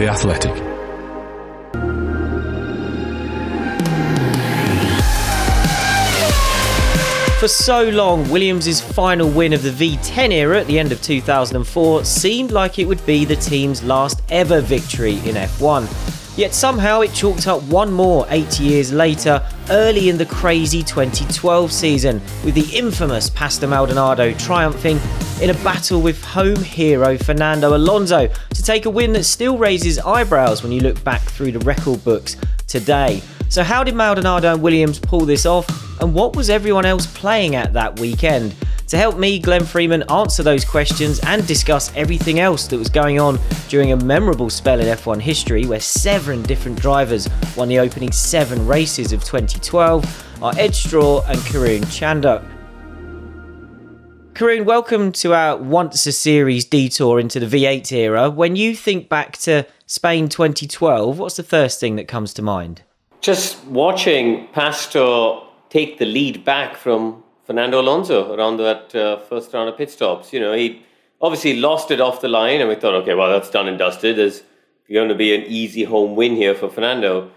The Athletic. For so long, Williams' final win of the V10 era at the end of 2004 seemed like it would be the team's last ever victory in F1. Yet somehow it chalked up one more eight years later, early in the crazy 2012 season, with the infamous Pastor Maldonado triumphing in a battle with home hero Fernando Alonso to take a win that still raises eyebrows when you look back through the record books today. So, how did Maldonado and Williams pull this off, and what was everyone else playing at that weekend? To help me, Glenn Freeman, answer those questions and discuss everything else that was going on during a memorable spell in F1 history where seven different drivers won the opening seven races of 2012 are Ed Straw and Karun Chandhok. Karun, welcome to our once a series detour into the V8 era. When you think back to Spain 2012, what's the first thing that comes to mind? just watching Pastor take the lead back from Fernando Alonso around that uh, first round of pit stops. You know, he obviously lost it off the line, and we thought, okay, well, that's done and dusted. There's going to be an easy home win here for Fernando.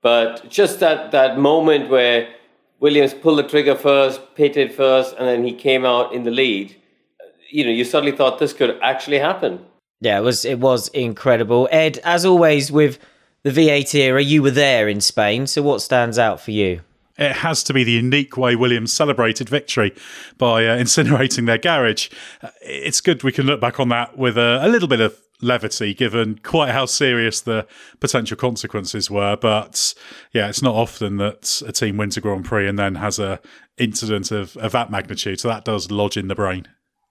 But just that, that moment where Williams pulled the trigger first, pitted first, and then he came out in the lead, you know, you suddenly thought this could actually happen. Yeah, it was it was incredible. Ed, as always with the V8 era, you were there in Spain. So what stands out for you? It has to be the unique way Williams celebrated victory by uh, incinerating their garage. Uh, it's good we can look back on that with a, a, little bit of levity, given quite how serious the potential consequences were. But yeah, it's not often that a team wins a Grand Prix and then has a incident of, of that magnitude. So that does lodge in the brain.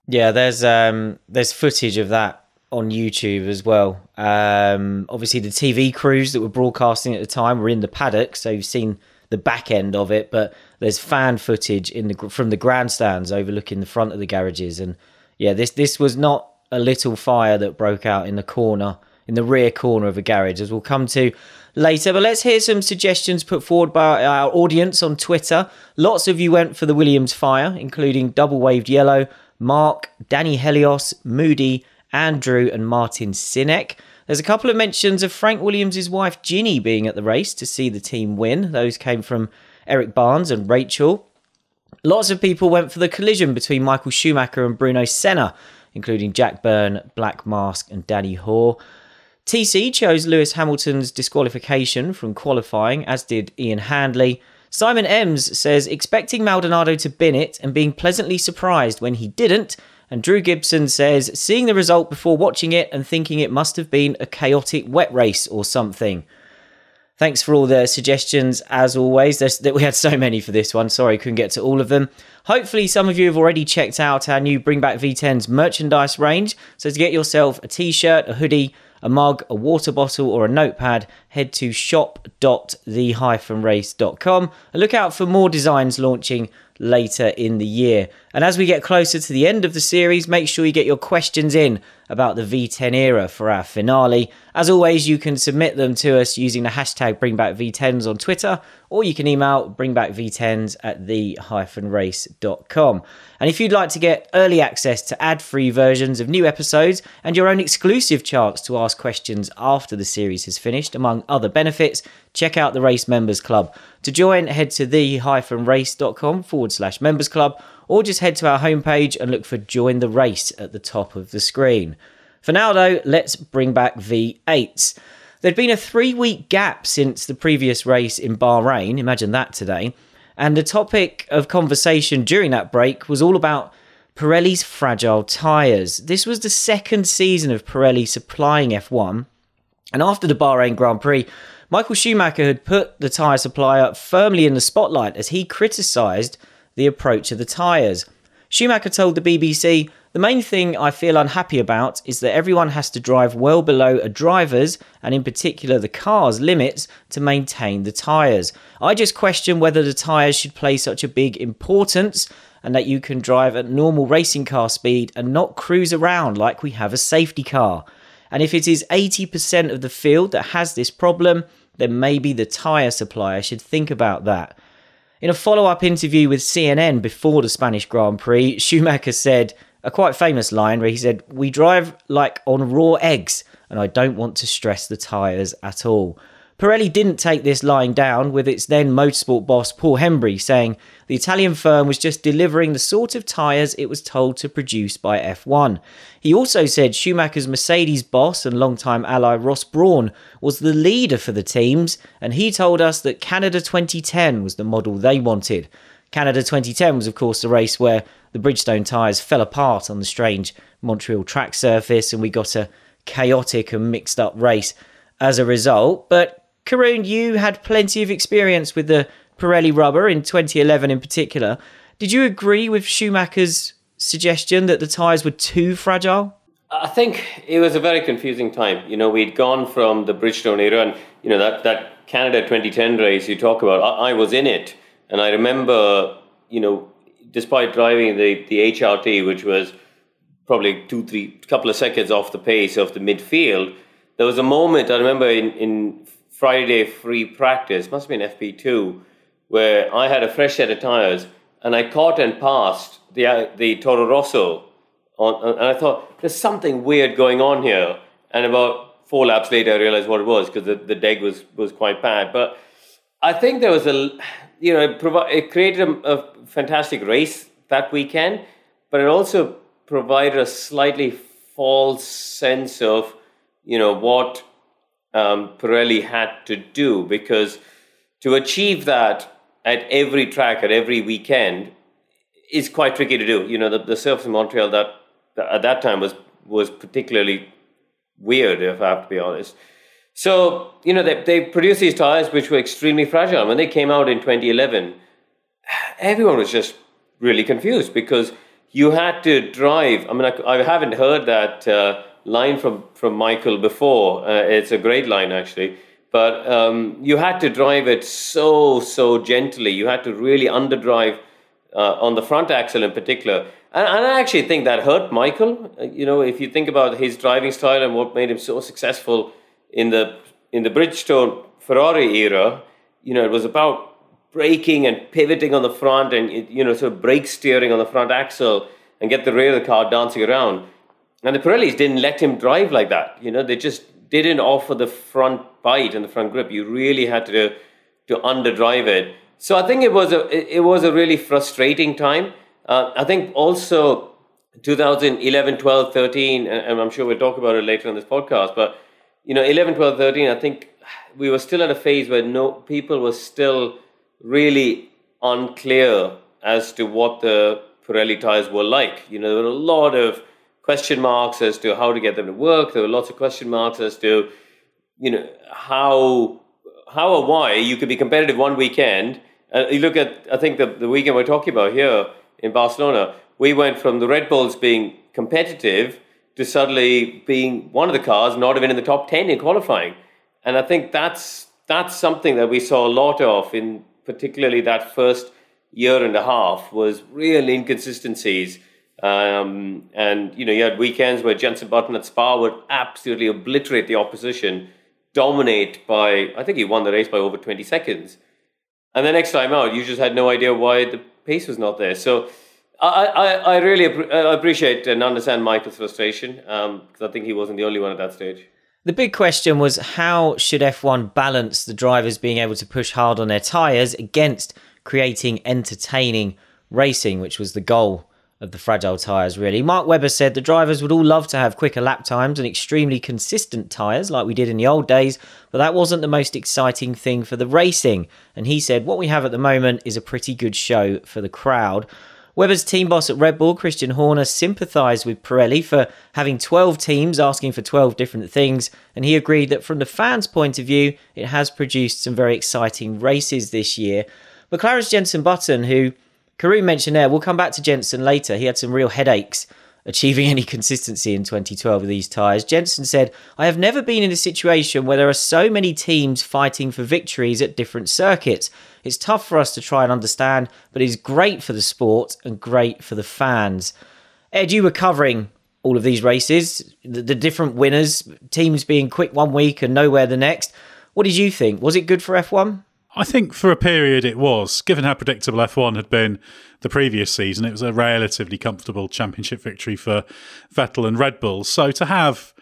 Yeah, there's um, there's footage of that on YouTube as well. Um, obviously, the TV crews that were broadcasting at the time were in the paddock, so you've seen the back end of it. But there's fan footage in the from the grandstands overlooking the front of the garages, and yeah, this this was not a little fire that broke out in the corner in the rear corner of a garage, as we'll come to later. But let's hear some suggestions put forward by our audience on Twitter. Lots of you went for the Williams fire, including double waved yellow. Mark, Danny Helios, Moody, Andrew, and Martin Sinek. There's a couple of mentions of Frank Williams' wife Ginny being at the race to see the team win. Those came from Eric Barnes and Rachel. Lots of people went for the collision between Michael Schumacher and Bruno Senna, including Jack Byrne, Black Mask, and Danny Hoare. TC chose Lewis Hamilton's disqualification from qualifying, as did Ian Handley. Simon Ems says expecting Maldonado to bin it and being pleasantly surprised when he didn't, and Drew Gibson says, seeing the result before watching it and thinking it must have been a chaotic wet race or something. Thanks for all the suggestions, as always. There's, we had so many for this one. Sorry, couldn't get to all of them. Hopefully, some of you have already checked out our new Bring Back V10's merchandise range. So, to get yourself a t shirt, a hoodie, a mug, a water bottle, or a notepad, head to shop.the-race.com and look out for more designs launching later in the year. And as we get closer to the end of the series, make sure you get your questions in about the V10 era for our finale. As always, you can submit them to us using the hashtag BringBackV10s on Twitter, or you can email bringbackv10s at the-race.com. And if you'd like to get early access to ad-free versions of new episodes and your own exclusive chance to ask questions after the series has finished, among other benefits, check out the Race Members Club. To join, head to the-race.com forward slash members club, or just head to our homepage and look for Join the Race at the top of the screen. For now, though, let's bring back V8s. There'd been a three week gap since the previous race in Bahrain, imagine that today, and the topic of conversation during that break was all about Pirelli's fragile tyres. This was the second season of Pirelli supplying F1, and after the Bahrain Grand Prix, Michael Schumacher had put the tyre supplier firmly in the spotlight as he criticised the approach of the tyres. Schumacher told the BBC, The main thing I feel unhappy about is that everyone has to drive well below a driver's, and in particular the car's, limits to maintain the tyres. I just question whether the tyres should play such a big importance and that you can drive at normal racing car speed and not cruise around like we have a safety car. And if it is 80% of the field that has this problem, then maybe the tyre supplier should think about that. In a follow up interview with CNN before the Spanish Grand Prix, Schumacher said a quite famous line where he said, We drive like on raw eggs. and I don't want to stress the tyres at all. Pirelli didn't take this lying down, with its then motorsport boss Paul Hembery saying the Italian firm was just delivering the sort of tyres it was told to produce by F1. He also said Schumacher's Mercedes boss and longtime ally Ross Brawn was the leader for the teams, and he told us that Canada 2010 was the model they wanted. Canada 2010 was, of course, the race where the Bridgestone tyres fell apart on the strange Montreal track surface, and we got a chaotic and mixed up race as a result. But Karun, you had plenty of experience with the Pirelli rubber in 2011 in particular. Did you agree with Schumacher's suggestion that the tyres were too fragile? I think it was a very confusing time. You know, we'd gone from the Bridgestone era, and you know that that Canada 2010 race you talk about. I, I was in it, and I remember, you know, despite driving the the HRT, which was probably two, three, couple of seconds off the pace of the midfield, there was a moment I remember in in Friday free practice, must have been FP2, where I had a fresh set of tires and I caught and passed the, uh, the Toro Rosso. On, and I thought, there's something weird going on here. And about four laps later, I realized what it was because the, the deg was, was quite bad. But I think there was a, you know, it, provi- it created a, a fantastic race that weekend, but it also provided a slightly false sense of, you know, what um, Pirelli had to do because to achieve that at every track at every weekend is quite tricky to do. You know, the, the surface in Montreal that, that at that time was was particularly weird, if I have to be honest. So you know, they they produced these tires which were extremely fragile. When they came out in 2011, everyone was just really confused because you had to drive. I mean, I, I haven't heard that. Uh, line from, from Michael before. Uh, it's a great line, actually. But um, you had to drive it so, so gently. You had to really underdrive uh, on the front axle in particular. And, and, I actually think that hurt Michael. Uh, you know, if you think about his driving style and what made him so successful in the, in the Bridgestone Ferrari era, you know, it was about braking and pivoting on the front and, you know, sort of brake steering on the front axle and get the rear of the car dancing around. And the Pirellis didn't let him drive like that. You know, they just didn't offer the front bite and the front grip. You really had to to underdrive it. So I think it was a it was a really frustrating time. Uh, I think also 2011, 12, 13, and I'm sure we'll talk about it later on this podcast. But you know, 11, 12, 13, I think we were still at a phase where no people were still really unclear as to what the Pirelli tires were like. You know, there were a lot of question marks as to how to get them to work. There were lots of question marks as to, you know, how how or why you could be competitive one weekend. Uh, you look at, I think the, the weekend we're talking about here in Barcelona, we went from the Red Bulls being competitive to suddenly being one of the cars not even in the top 10 in qualifying. And I think that's that's something that we saw a lot of in particularly that first year and a half was real inconsistencies um, and you know, you had weekends where Jenson Button at Spa would absolutely obliterate the opposition, dominate by I think he won the race by over 20 seconds. And the next time out, you just had no idea why the pace was not there. So I, I, I really appreciate and understand Michael's frustration because um, I think he wasn't the only one at that stage. The big question was how should F1 balance the drivers being able to push hard on their tyres against creating entertaining racing, which was the goal of the fragile tyres, really. Mark Webber said the drivers would all love to have quicker lap times and extremely consistent tyres like we did in the old days, but that wasn't the most exciting thing for the racing. And he said what we have at the moment is a pretty good show for the crowd. Webber's team boss at Red Bull, Christian Horner, sympathised with Pirelli for having 12 teams asking for 12 different things, and he agreed that from the fans' point of view, it has produced some very exciting races this year. McLaren's Jenson Button, who Karun mentioned there, we'll come back to Jenson later. He had some real headaches achieving any consistency in 2012 with these tyres. Jenson said, I have never been in a situation where there are so many teams fighting for victories at different circuits. It's tough for us to try and understand, but it's great for the sport and great for the fans. Ed, you were covering all of these races, the, the different winners, teams being quick one week and nowhere the next. What did you think? Was it good for F1? I think for a period it was, given how predictable F1 had been the previous season, it was a relatively comfortable championship victory for Vettel and Red Bull. So to have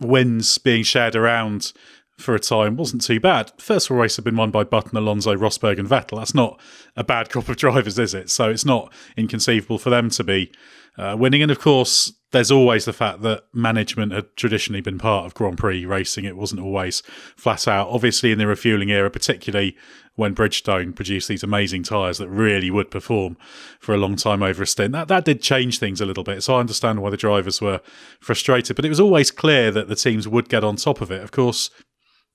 wins being shared around for a time wasn't too bad. First race had been won by Button, Alonso, Rosberg, and Vettel. That's not a bad crop of drivers, is it? So it's not inconceivable for them to be uh, winning. And of course, there's always the fact that management had traditionally been part of Grand Prix racing. It wasn't always flat out. Obviously, in the refueling era, particularly when Bridgestone produced these amazing tyres that really would perform for a long time over a stint, that, that did change things a little bit. So I understand why the drivers were frustrated. But it was always clear that the teams would get on top of it. Of course,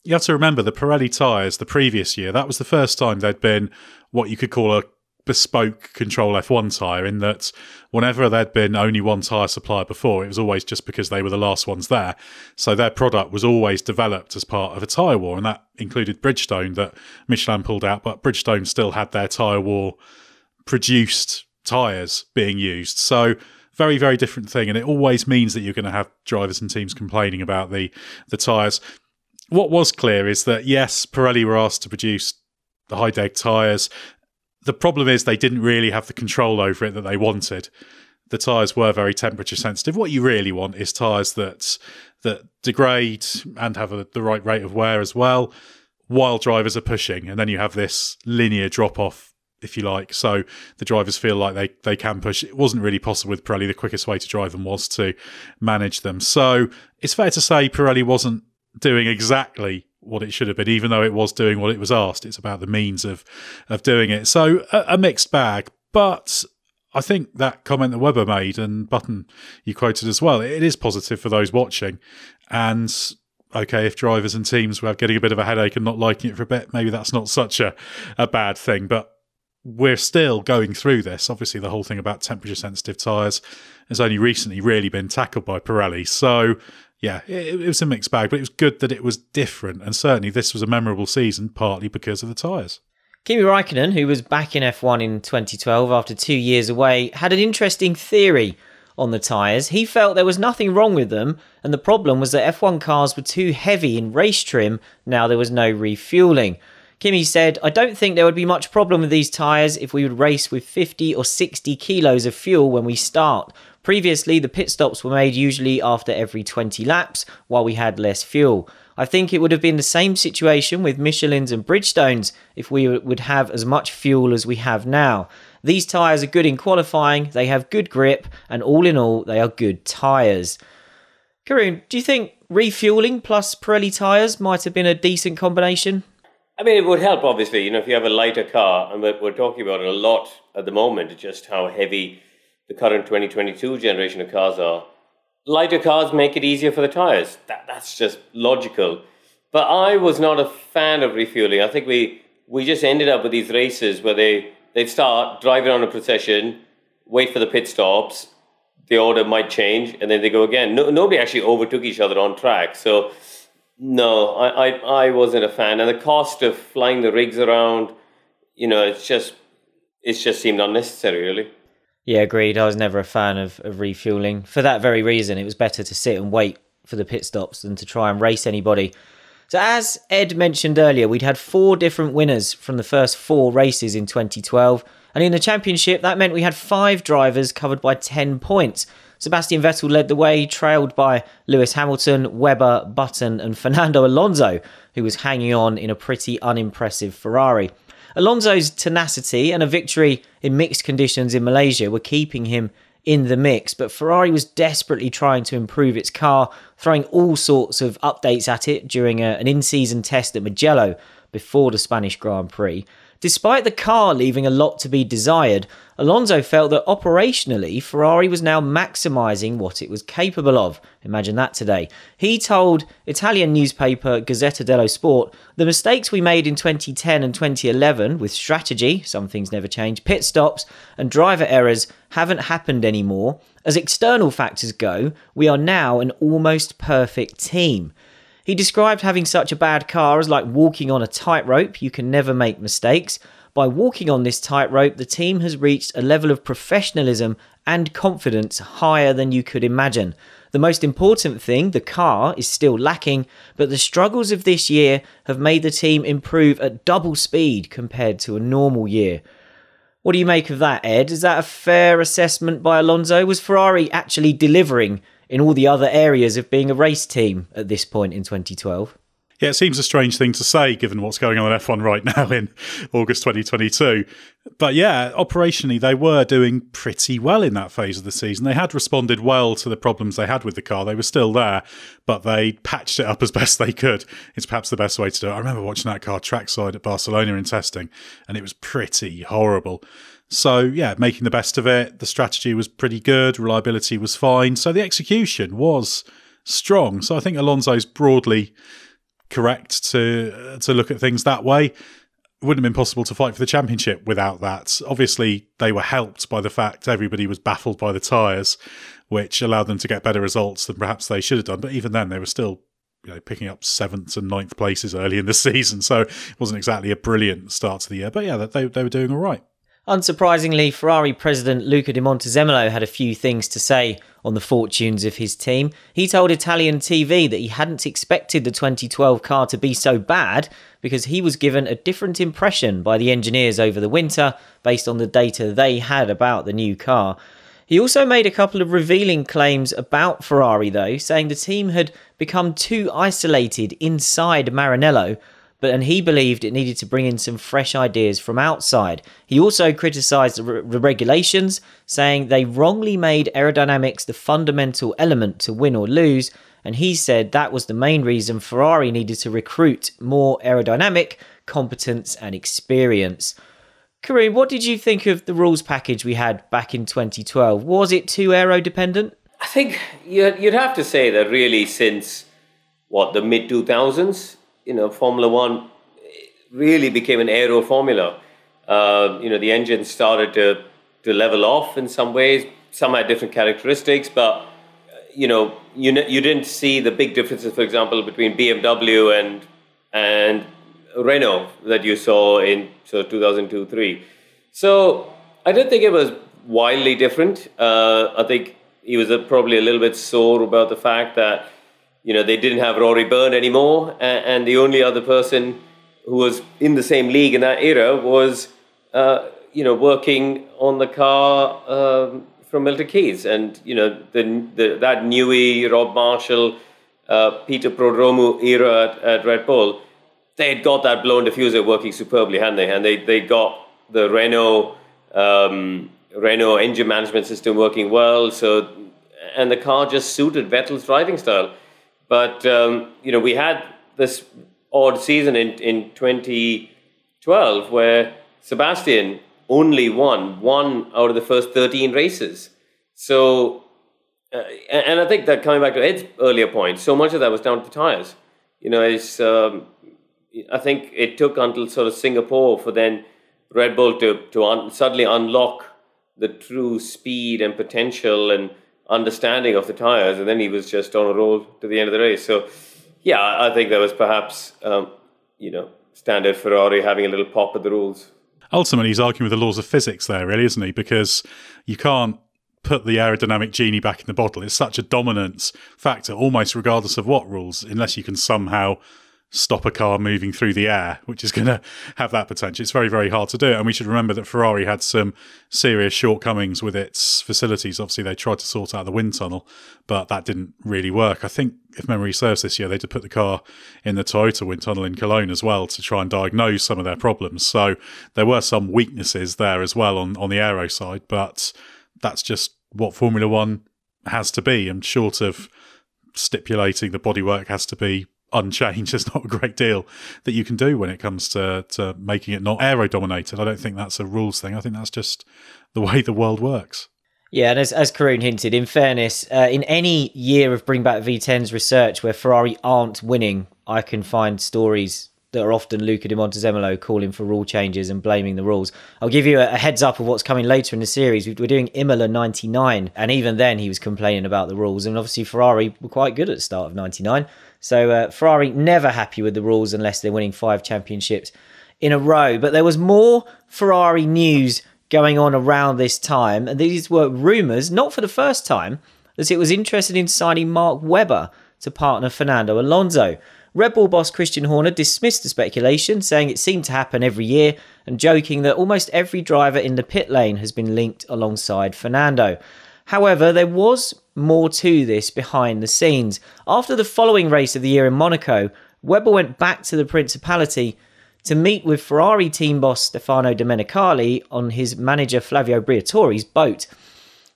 you have to remember the Pirelli tyres the previous year, that was the first time they'd been what you could call a bespoke control F1 tyre, in that whenever there'd been only one tyre supplier before, it was always just because they were the last ones there. So their product was always developed as part of a tyre war, and that included Bridgestone that Michelin pulled out, but Bridgestone still had their tyre war produced tyres being used. So very, very different thing. And it always means that you're going to have drivers and teams complaining about the, the tyres what was clear is that yes, Pirelli were asked to produce the high deg tyres. The problem is they didn't really have the control over it that they wanted. The tyres were very temperature sensitive. What you really want is tyres that that degrade and have a, the right rate of wear as well, while drivers are pushing, and then you have this linear drop off if you like. So the drivers feel like they, they can push. It wasn't really possible with Pirelli. The quickest way to drive them was to manage them. So it's fair to say Pirelli wasn't doing exactly what it should have been, even though it was doing what it was asked. It's about the means of of doing it. So a, a mixed bag, but I think that comment that Webber made and Button you quoted as well, it is positive for those watching. And okay, if drivers and teams were getting a bit of a headache and not liking it for a bit, maybe that's not such a, a bad thing. But we're still going through this. Obviously, the whole thing about temperature sensitive tyres has only recently really been tackled by Pirelli. So yeah, it, it, was a mixed bag, but it was good that it was different. And certainly this was a memorable season, partly because of the tyres. Kimi Raikkonen, who was back in F1 in 2012 after two years away, had an interesting theory on the tyres. He felt there was nothing wrong with them, and the problem was that F1 cars were too heavy in race trim now there was no refueling. Kimi said, I don't think there would be much problem with these tyres if we would race with 50 or 60 kilos of fuel when we start. Previously, the pit stops were made usually after every 20 laps while we had less fuel. I think it would have been the same situation with Michelin's and Bridgestones if we would have as much fuel as we have now. These tyres are good in qualifying, they have good grip, and all in all, they are good tyres. Karun, do you think refueling plus Pirelli tyres might have been a decent combination? I mean, it would help, obviously. You know, if you have a lighter car, and we're talking about it a lot at the moment, just how heavy the current 2022 generation of cars are. Lighter cars make it easier for the tires. That, that's just logical. But I was not a fan of refueling. I think we, we just ended up with these races where they, they'd start driving on a procession, wait for the pit stops, the order might change, and then they go again. No, nobody actually overtook each other on track. So, no, I, I, I wasn't a fan. And the cost of flying the rigs around, you know, it's just, it just seemed unnecessary, really. Yeah, agreed. I was never a fan of, of refueling. For that very reason, it was better to sit and wait for the pit stops than to try and race anybody. So, as Ed mentioned earlier, we'd had four different winners from the first four races in 2012. And in the championship, that meant we had five drivers covered by 10 points. Sebastian Vettel led the way, trailed by Lewis Hamilton, Webber, Button, and Fernando Alonso, who was hanging on in a pretty unimpressive Ferrari. Alonso's tenacity and a victory in mixed conditions in Malaysia were keeping him in the mix, but Ferrari was desperately trying to improve its car, throwing all sorts of updates at it during a, an in season test at Mugello before the Spanish Grand Prix. Despite the car leaving a lot to be desired, Alonso felt that operationally, Ferrari was now maximising what it was capable of. Imagine that today. He told Italian newspaper Gazzetta dello Sport the mistakes we made in 2010 and 2011 with strategy, some things never change, pit stops, and driver errors haven't happened anymore. As external factors go, we are now an almost perfect team. He described having such a bad car as like walking on a tightrope, you can never make mistakes. By walking on this tightrope, the team has reached a level of professionalism and confidence higher than you could imagine. The most important thing, the car, is still lacking, but the struggles of this year have made the team improve at double speed compared to a normal year. What do you make of that, Ed? Is that a fair assessment by Alonso? Was Ferrari actually delivering in all the other areas of being a race team at this point in 2012. Yeah, it seems a strange thing to say given what's going on in F1 right now in August 2022. But yeah, operationally, they were doing pretty well in that phase of the season. They had responded well to the problems they had with the car. They were still there, but they patched it up as best they could. It's perhaps the best way to do it. I remember watching that car trackside at Barcelona in testing, and it was pretty horrible. So, yeah, making the best of it. The strategy was pretty good, reliability was fine. So, the execution was strong. So, I think Alonso's broadly correct to uh, to look at things that way. It wouldn't have been possible to fight for the championship without that. Obviously, they were helped by the fact everybody was baffled by the tyres, which allowed them to get better results than perhaps they should have done. But even then, they were still you know, picking up seventh and ninth places early in the season, so it wasn't exactly a brilliant start to the year. But yeah, they they were doing all right. Unsurprisingly, Ferrari president Luca di Montezemolo had a few things to say on the fortunes of his team. He told Italian TV that he hadn't expected the 2012 car to be so bad because he was given a different impression by the engineers over the winter based on the data they had about the new car. He also made a couple of revealing claims about Ferrari, though, saying the team had become too isolated inside Maranello but and he believed it needed to bring in some fresh ideas from outside. He also criticised the, re- regulations, saying they wrongly made aerodynamics the fundamental element to win or lose, and he said that was the main reason Ferrari needed to recruit more aerodynamic competence and experience. Karun, what did you think of the rules package we had back in 2012? Was it too aero dependent? I think you'd have to say that really since what the mid 2000s you know, Formula One really became an aero formula. Uh, you know, the engine started to, to level off in some ways. Some had different characteristics, but you know, you you didn't see the big differences, for example, between BMW and and Renault that you saw in so 2002 3. So I don't think it was wildly different. Uh, I think he was probably a little bit sore about the fact that you know, they didn't have Rory Byrne anymore, and, the only other person who was in the same league in that era was, uh, you know, working on the car um, from Milton Keynes, and you know, the, the that Newey, Rob Marshall, uh, Peter Prodromou era at, at Red Bull, they had got that blown diffuser working superbly, hadn't they? And they they got the Renault. Um, Renault engine management system working well, so and the car just suited Vettel's driving style. But um, you know, we had this odd season in in 2012 where Sebastian only won one out of the first 13 races. So, uh, and I think that coming back to Ed's earlier point, so much of that was down to the tires. You know, it's um, I think it took until sort of Singapore for then Red Bull to to un- suddenly unlock the true speed and potential and understanding of the tires, and then he was just on a roll to the end of the race. So, yeah, I think that was perhaps um, you know standard Ferrari having a little pop at the rules. Ultimately, he's arguing with the laws of physics there, really, isn't he? Because you can't put the aerodynamic genie back in the bottle. It's such a dominance factor, almost regardless of what rules, unless you can somehow stop a car moving through the air, which is going to have that potential. It's very, very hard to do. And we should remember that Ferrari had some serious shortcomings with its facilities. Obviously, they tried to sort out the wind tunnel, but that didn't really work. I think, if memory serves this year, they did put the car in the Toyota wind tunnel in Cologne as well to try and diagnose some of their problems. So there were some weaknesses there as well on, on the aero side, but that's just what Formula One has to be. And short of stipulating the bodywork has to be unchanged. There's not a great deal that you can do when it comes to, to making it not aero dominated. I don't think that's a rules thing. I think that's just the way the world works. Yeah, and as, as Karun hinted, in fairness, uh, in any year of Bring Back V10's research where Ferrari aren't winning, I can find stories that are often Luca di Montezemolo calling for rule changes and blaming the rules. I'll give you a, heads up of what's coming later in the series. We're doing Imola 99, and even then he was complaining about the rules. And obviously, Ferrari were quite good at the start of 99. So uh, Ferrari never happy with the rules unless they're winning five championships in a row. But there was more Ferrari news going on around this time, and these were rumours, not for the first time, that it was interested in signing Mark Webber to partner Fernando Alonso. Red Bull boss Christian Horner dismissed the speculation, saying it seemed to happen every year, and joking that almost every driver in the pit lane has been linked alongside Fernando. However, there was more to this behind the scenes. After the following race of the year in Monaco, Webber went back to the Principality to meet with Ferrari team boss Stefano Domenicali on his manager Flavio Briatore's boat.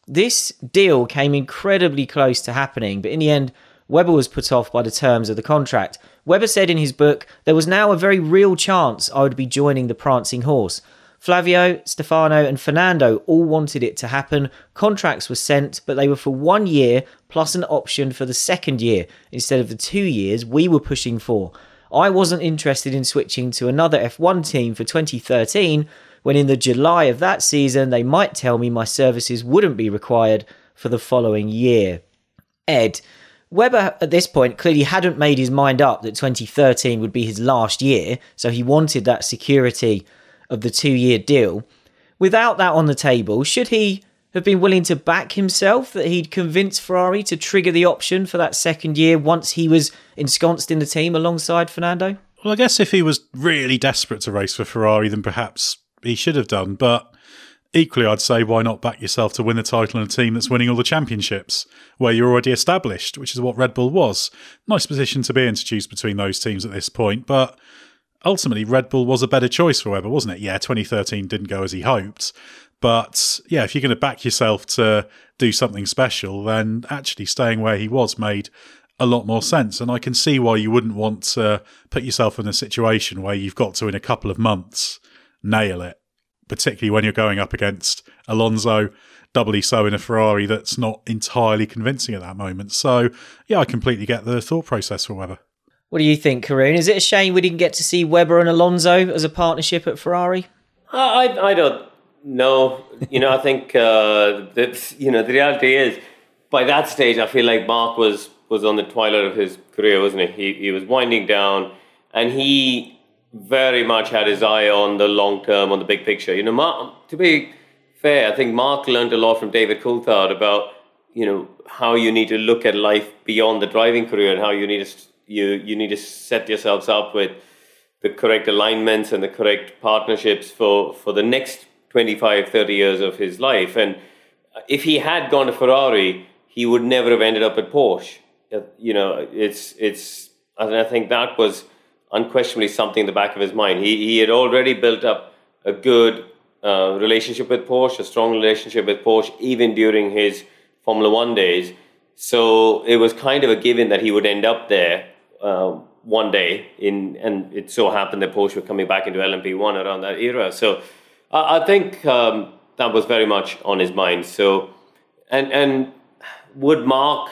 This deal came incredibly close to happening, but in the end, Webber was put off by the terms of the contract. Webber said in his book, There was now a very real chance I would be joining the Prancing Horse. Flavio, Stefano, and Fernando all wanted it to happen. Contracts were sent, but they were for one year plus an option for the second year instead of the two years we were pushing for. I wasn't interested in switching to another F1 team for 2013 when in the July of that season they might tell me my services wouldn't be required for the following year. Ed, Webber at this point clearly hadn't made his mind up that 2013 would be his last year, so he wanted that security of the two year deal. Without that on the table, should he have been willing to back himself that he'd convince Ferrari to trigger the option for that second year once he was ensconced in the team alongside Fernando? Well, I guess if he was really desperate to race for Ferrari, then perhaps he should have done. But equally, I'd say why not back yourself to win the title in a team that's winning all the championships, where you're already established, which is what Red Bull was. Nice position to be in to choose between those teams at this point, but ultimately Red Bull was a better choice for Webber, wasn't it? Yeah, 2013 didn't go as he hoped, but yeah, if you're going to back yourself to do something special, then actually staying where he was made a lot more sense. And I can see why you wouldn't want to put yourself in a situation where you've got to, in a couple of months, nail it, particularly when you're going up against Alonso, doubly so in a Ferrari that's not entirely convincing at that moment. So, yeah, I completely get the thought process for Webber. What do you think, Karun? Is it a shame we didn't get to see Webber and Alonso as a partnership at Ferrari? I, I don't know. You know, I think uh, that you know the reality is by that stage, I feel like Mark was was on the twilight of his career, wasn't he? He he was winding down, and he very much had his eye on the long term, on the big picture. You know, Mark, to be fair, I think Mark learned a lot from David Coulthard about you know how you need to look at life beyond the driving career and how you need to you you need to set yourselves up with the correct alignments and the correct partnerships for for the next 25 30 years of his life. And if he had gone to Ferrari he would never have ended up at Porsche. You know it's it's and I think that was unquestionably something in the back of his mind. He he had already built up a good uh, relationship with Porsche a strong relationship with Porsche even during his Formula 1 days. So it was kind of a given that he would end up there uh, one day in, and it so happened that Porsche were coming back into LMP1 around that era. So I, I think um, that was very much on his mind. So, and and would Mark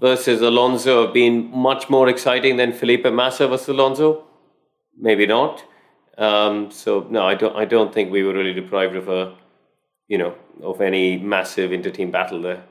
versus Alonso have been much more exciting than Felipe Massa versus Alonso? Maybe not. Um, so no, I don't. I don't think we were really deprived of a, you know, of any massive inter-team battle there.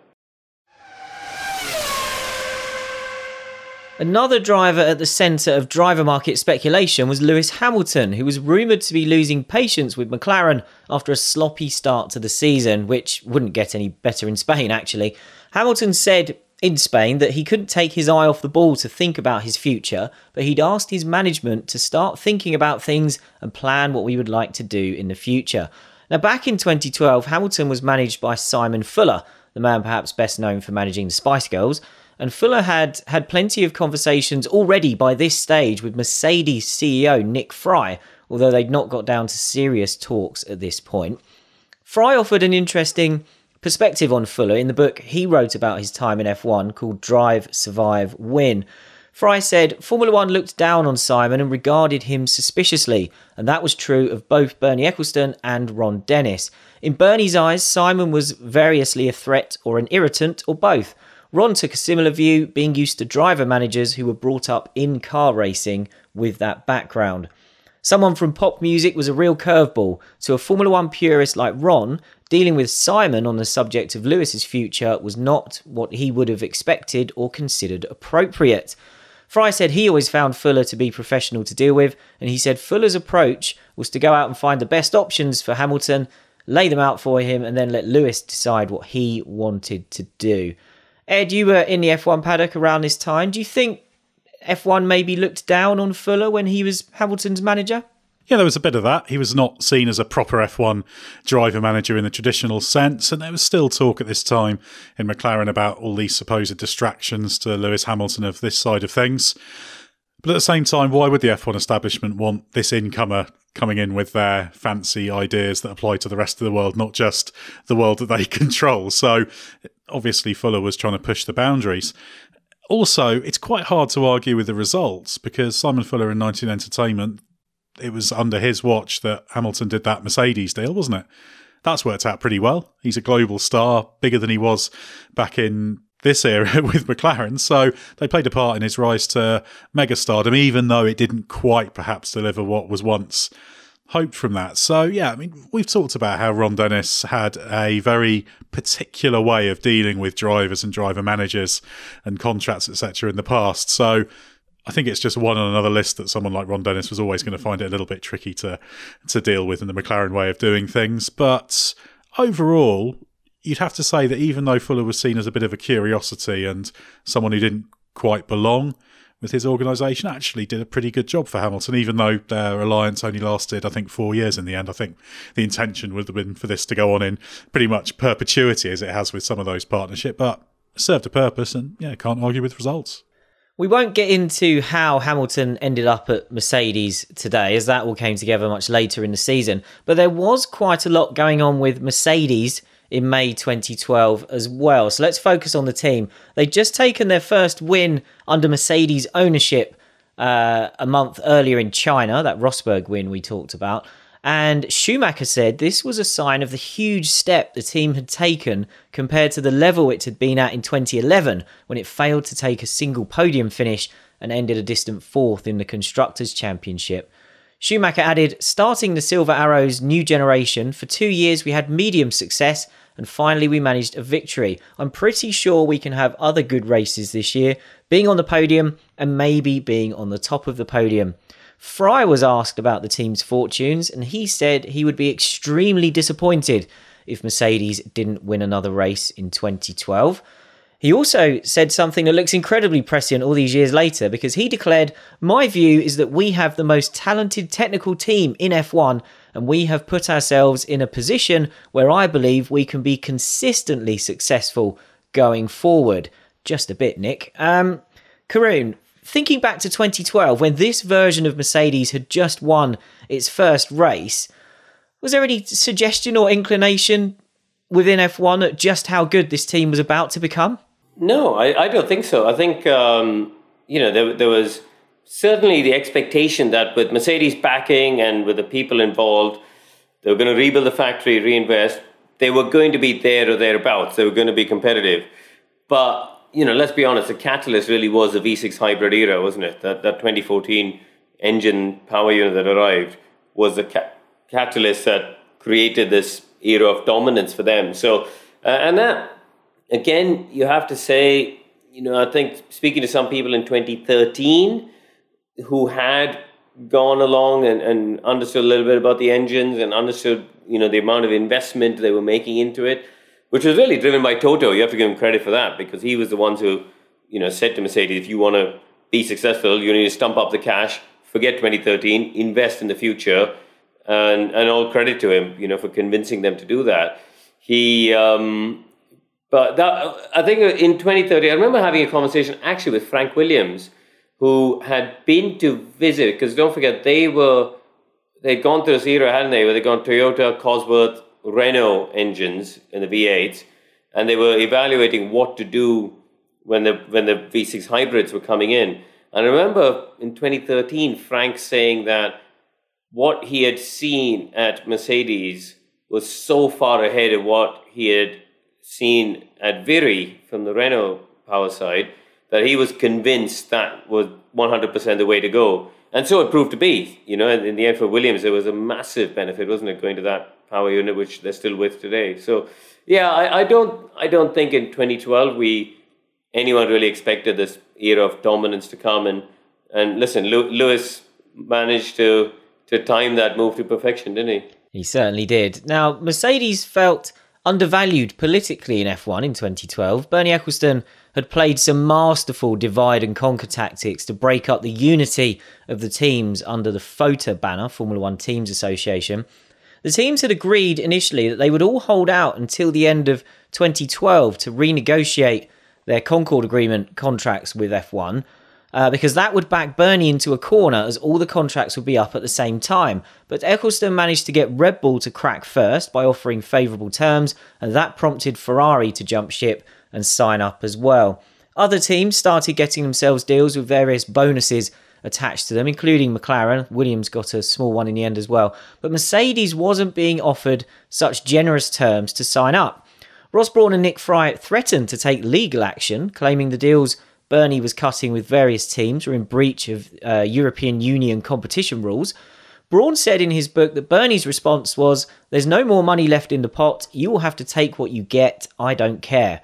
Another driver at the centre of driver market speculation was Lewis Hamilton, who was rumoured to be losing patience with McLaren after a sloppy start to the season, which wouldn't get any better in Spain, actually. Hamilton said in Spain that he couldn't take his eye off the ball to think about his future, but he'd asked his management to start thinking about things and plan what we would like to do in the future. Now, back in 2012, Hamilton was managed by Simon Fuller, the man perhaps best known for managing the Spice Girls. And Fuller had had plenty of conversations already by this stage with Mercedes CEO Nick Fry, although they'd not got down to serious talks at this point. Fry offered an interesting perspective on Fuller in the book he wrote about his time in F1 called Drive, Survive, Win. Fry said Formula One looked down on Simon and regarded him suspiciously, and that was true of both Bernie Ecclestone and Ron Dennis. In Bernie's eyes, Simon was variously a threat or an irritant or both. Ron took a similar view, being used to driver managers who were brought up in car racing with that background. Someone from pop music was a real curveball to a Formula One purist like Ron. Dealing with Simon on the subject of Lewis's future was not what he would have expected or considered appropriate. Fry said he always found Fuller to be professional to deal with, and he said Fuller's approach was to go out and find the best options for Hamilton, lay them out for him, and then let Lewis decide what he wanted to do. Ed, you were in the F1 paddock around this time. Do you think F1 maybe looked down on Fuller when he was Hamilton's manager? Yeah, there was a bit of that. He was not seen as a proper F1 driver manager in the traditional sense, and there was still talk at this time in McLaren about all these supposed distractions to Lewis Hamilton of this side of things. But at the same time, why would the F1 establishment want this incomer coming in with their fancy ideas that apply to the rest of the world, not just the world that they control? So obviously, Fuller was trying to push the boundaries. Also, it's quite hard to argue with the results because Simon Fuller in 19 Entertainment, it was under his watch that Hamilton did that Mercedes deal, wasn't it? That's worked out pretty well. He's a global star, bigger than he was back in this era with McLaren. So they played a part in his rise to megastardom, even though it didn't quite perhaps deliver what was once hoped from that. So yeah, I mean, we've talked about how Ron Dennis had a very particular way of dealing with drivers and driver managers and contracts, etc., in the past. So I think it's just one on another list that someone like Ron Dennis was always going to find it a little bit tricky to to deal with in the McLaren way of doing things. But overall, you'd have to say that even though Fuller was seen as a bit of a curiosity and someone who didn't quite belong with his organisation, actually did a pretty good job for Hamilton, even though their alliance only lasted, I think, four years in the end. I think the intention would have been for this to go on in pretty much perpetuity as it has with some of those partnership, but served a purpose and, yeah, can't argue with results. We won't get into how Hamilton ended up at Mercedes today, as that all came together much later in the season. But there was quite a lot going on with Mercedes in May 2012 as well. So let's focus on the team. They'd just taken their first win under Mercedes ownership uh, a month earlier in China, that Rosberg win we talked about. And Schumacher said this was a sign of the huge step the team had taken compared to the level it had been at in 2011 when it failed to take a single podium finish and ended a distant fourth in the Constructors' Championship. Schumacher added, starting the Silver Arrows new generation, for two years we had medium success and finally we managed a victory. I'm pretty sure we can have other good races this year, being on the podium and maybe being on the top of the podium. Fry was asked about the team's fortunes, and he said he would be extremely disappointed if Mercedes didn't win another race in 2012. He also said something that looks incredibly prescient all these years later because he declared, My view is that we have the most talented technical team in F1 and we have put ourselves in a position where I believe we can be consistently successful going forward. Just a bit, Nick. Um, Karun, thinking back to 2012 when this version of Mercedes had just won its first race, was there any suggestion or inclination within F1 at just how good this team was about to become? No, I, I don't think so. I think, um, you know, there, there was certainly the expectation that with Mercedes backing and with the people involved, they were going to rebuild the factory, reinvest. They were going to be there or thereabouts. They were going to be competitive. But, you know, let's be honest, the catalyst really was the V6 hybrid era, wasn't it? That, that 2014 engine power unit that arrived was the ca- catalyst that created this era of dominance for them. So, uh, and that again, you have to say, you know, I think speaking to some people in 2013 who had gone along and, and understood a little bit about the engines and understood, you know, the amount of investment they were making into it, which was really driven by Toto. You have to give him credit for that because he was the ones who, you know, said to Mercedes, if you want to be successful, you need to stump up the cash, forget 2013, invest in the future, and and all credit to him, you know, for convincing them to do that. He um, but that, I think in 2030, I remember having a conversation actually with Frank Williams, who had been to visit, because don't forget, they were, they'd gone through this era, hadn't they, where they'd gone Toyota, Cosworth, Renault engines in the V8s, and they were evaluating what to do when the, when the V6 hybrids were coming in. And I remember in 2013, Frank saying that what he had seen at Mercedes was so far ahead of what he had seen at Viry from the Renault power side that he was convinced that was 100% the way to go. And so it proved to be. You know, in the end for Williams, there was a massive benefit, wasn't it, going to that power unit, which they're still with today. So, yeah, I, I don't, I don't think in 2012 we anyone really expected this era of dominance to come. And and listen, Lewis managed to to time that move to perfection, didn't he? He certainly did. Now, Mercedes felt Undervalued politically in F1 in 2012, Bernie Ecclestone had played some masterful divide and conquer tactics to break up the unity of the teams under the FOTA banner, Formula One Teams Association. The teams had agreed initially that they would all hold out until the end of 2012 to renegotiate their Concord Agreement contracts with F1. Uh, because that would back Bernie into a corner as all the contracts would be up at the same time. But Ecclestone managed to get Red Bull to crack first by offering favourable terms, and that prompted Ferrari to jump ship and sign up as well. Other teams started getting themselves deals with various bonuses attached to them, including McLaren. Williams got a small one in the end as well. But Mercedes wasn't being offered such generous terms to sign up. Ross Brawn and Nick Fry threatened to take legal action, claiming the deals Bernie was cutting with various teams were in breach of uh, European Union competition rules. Brawn said in his book that Bernie's response was, There's no more money left in the pot. You will have to take what you get. I don't care.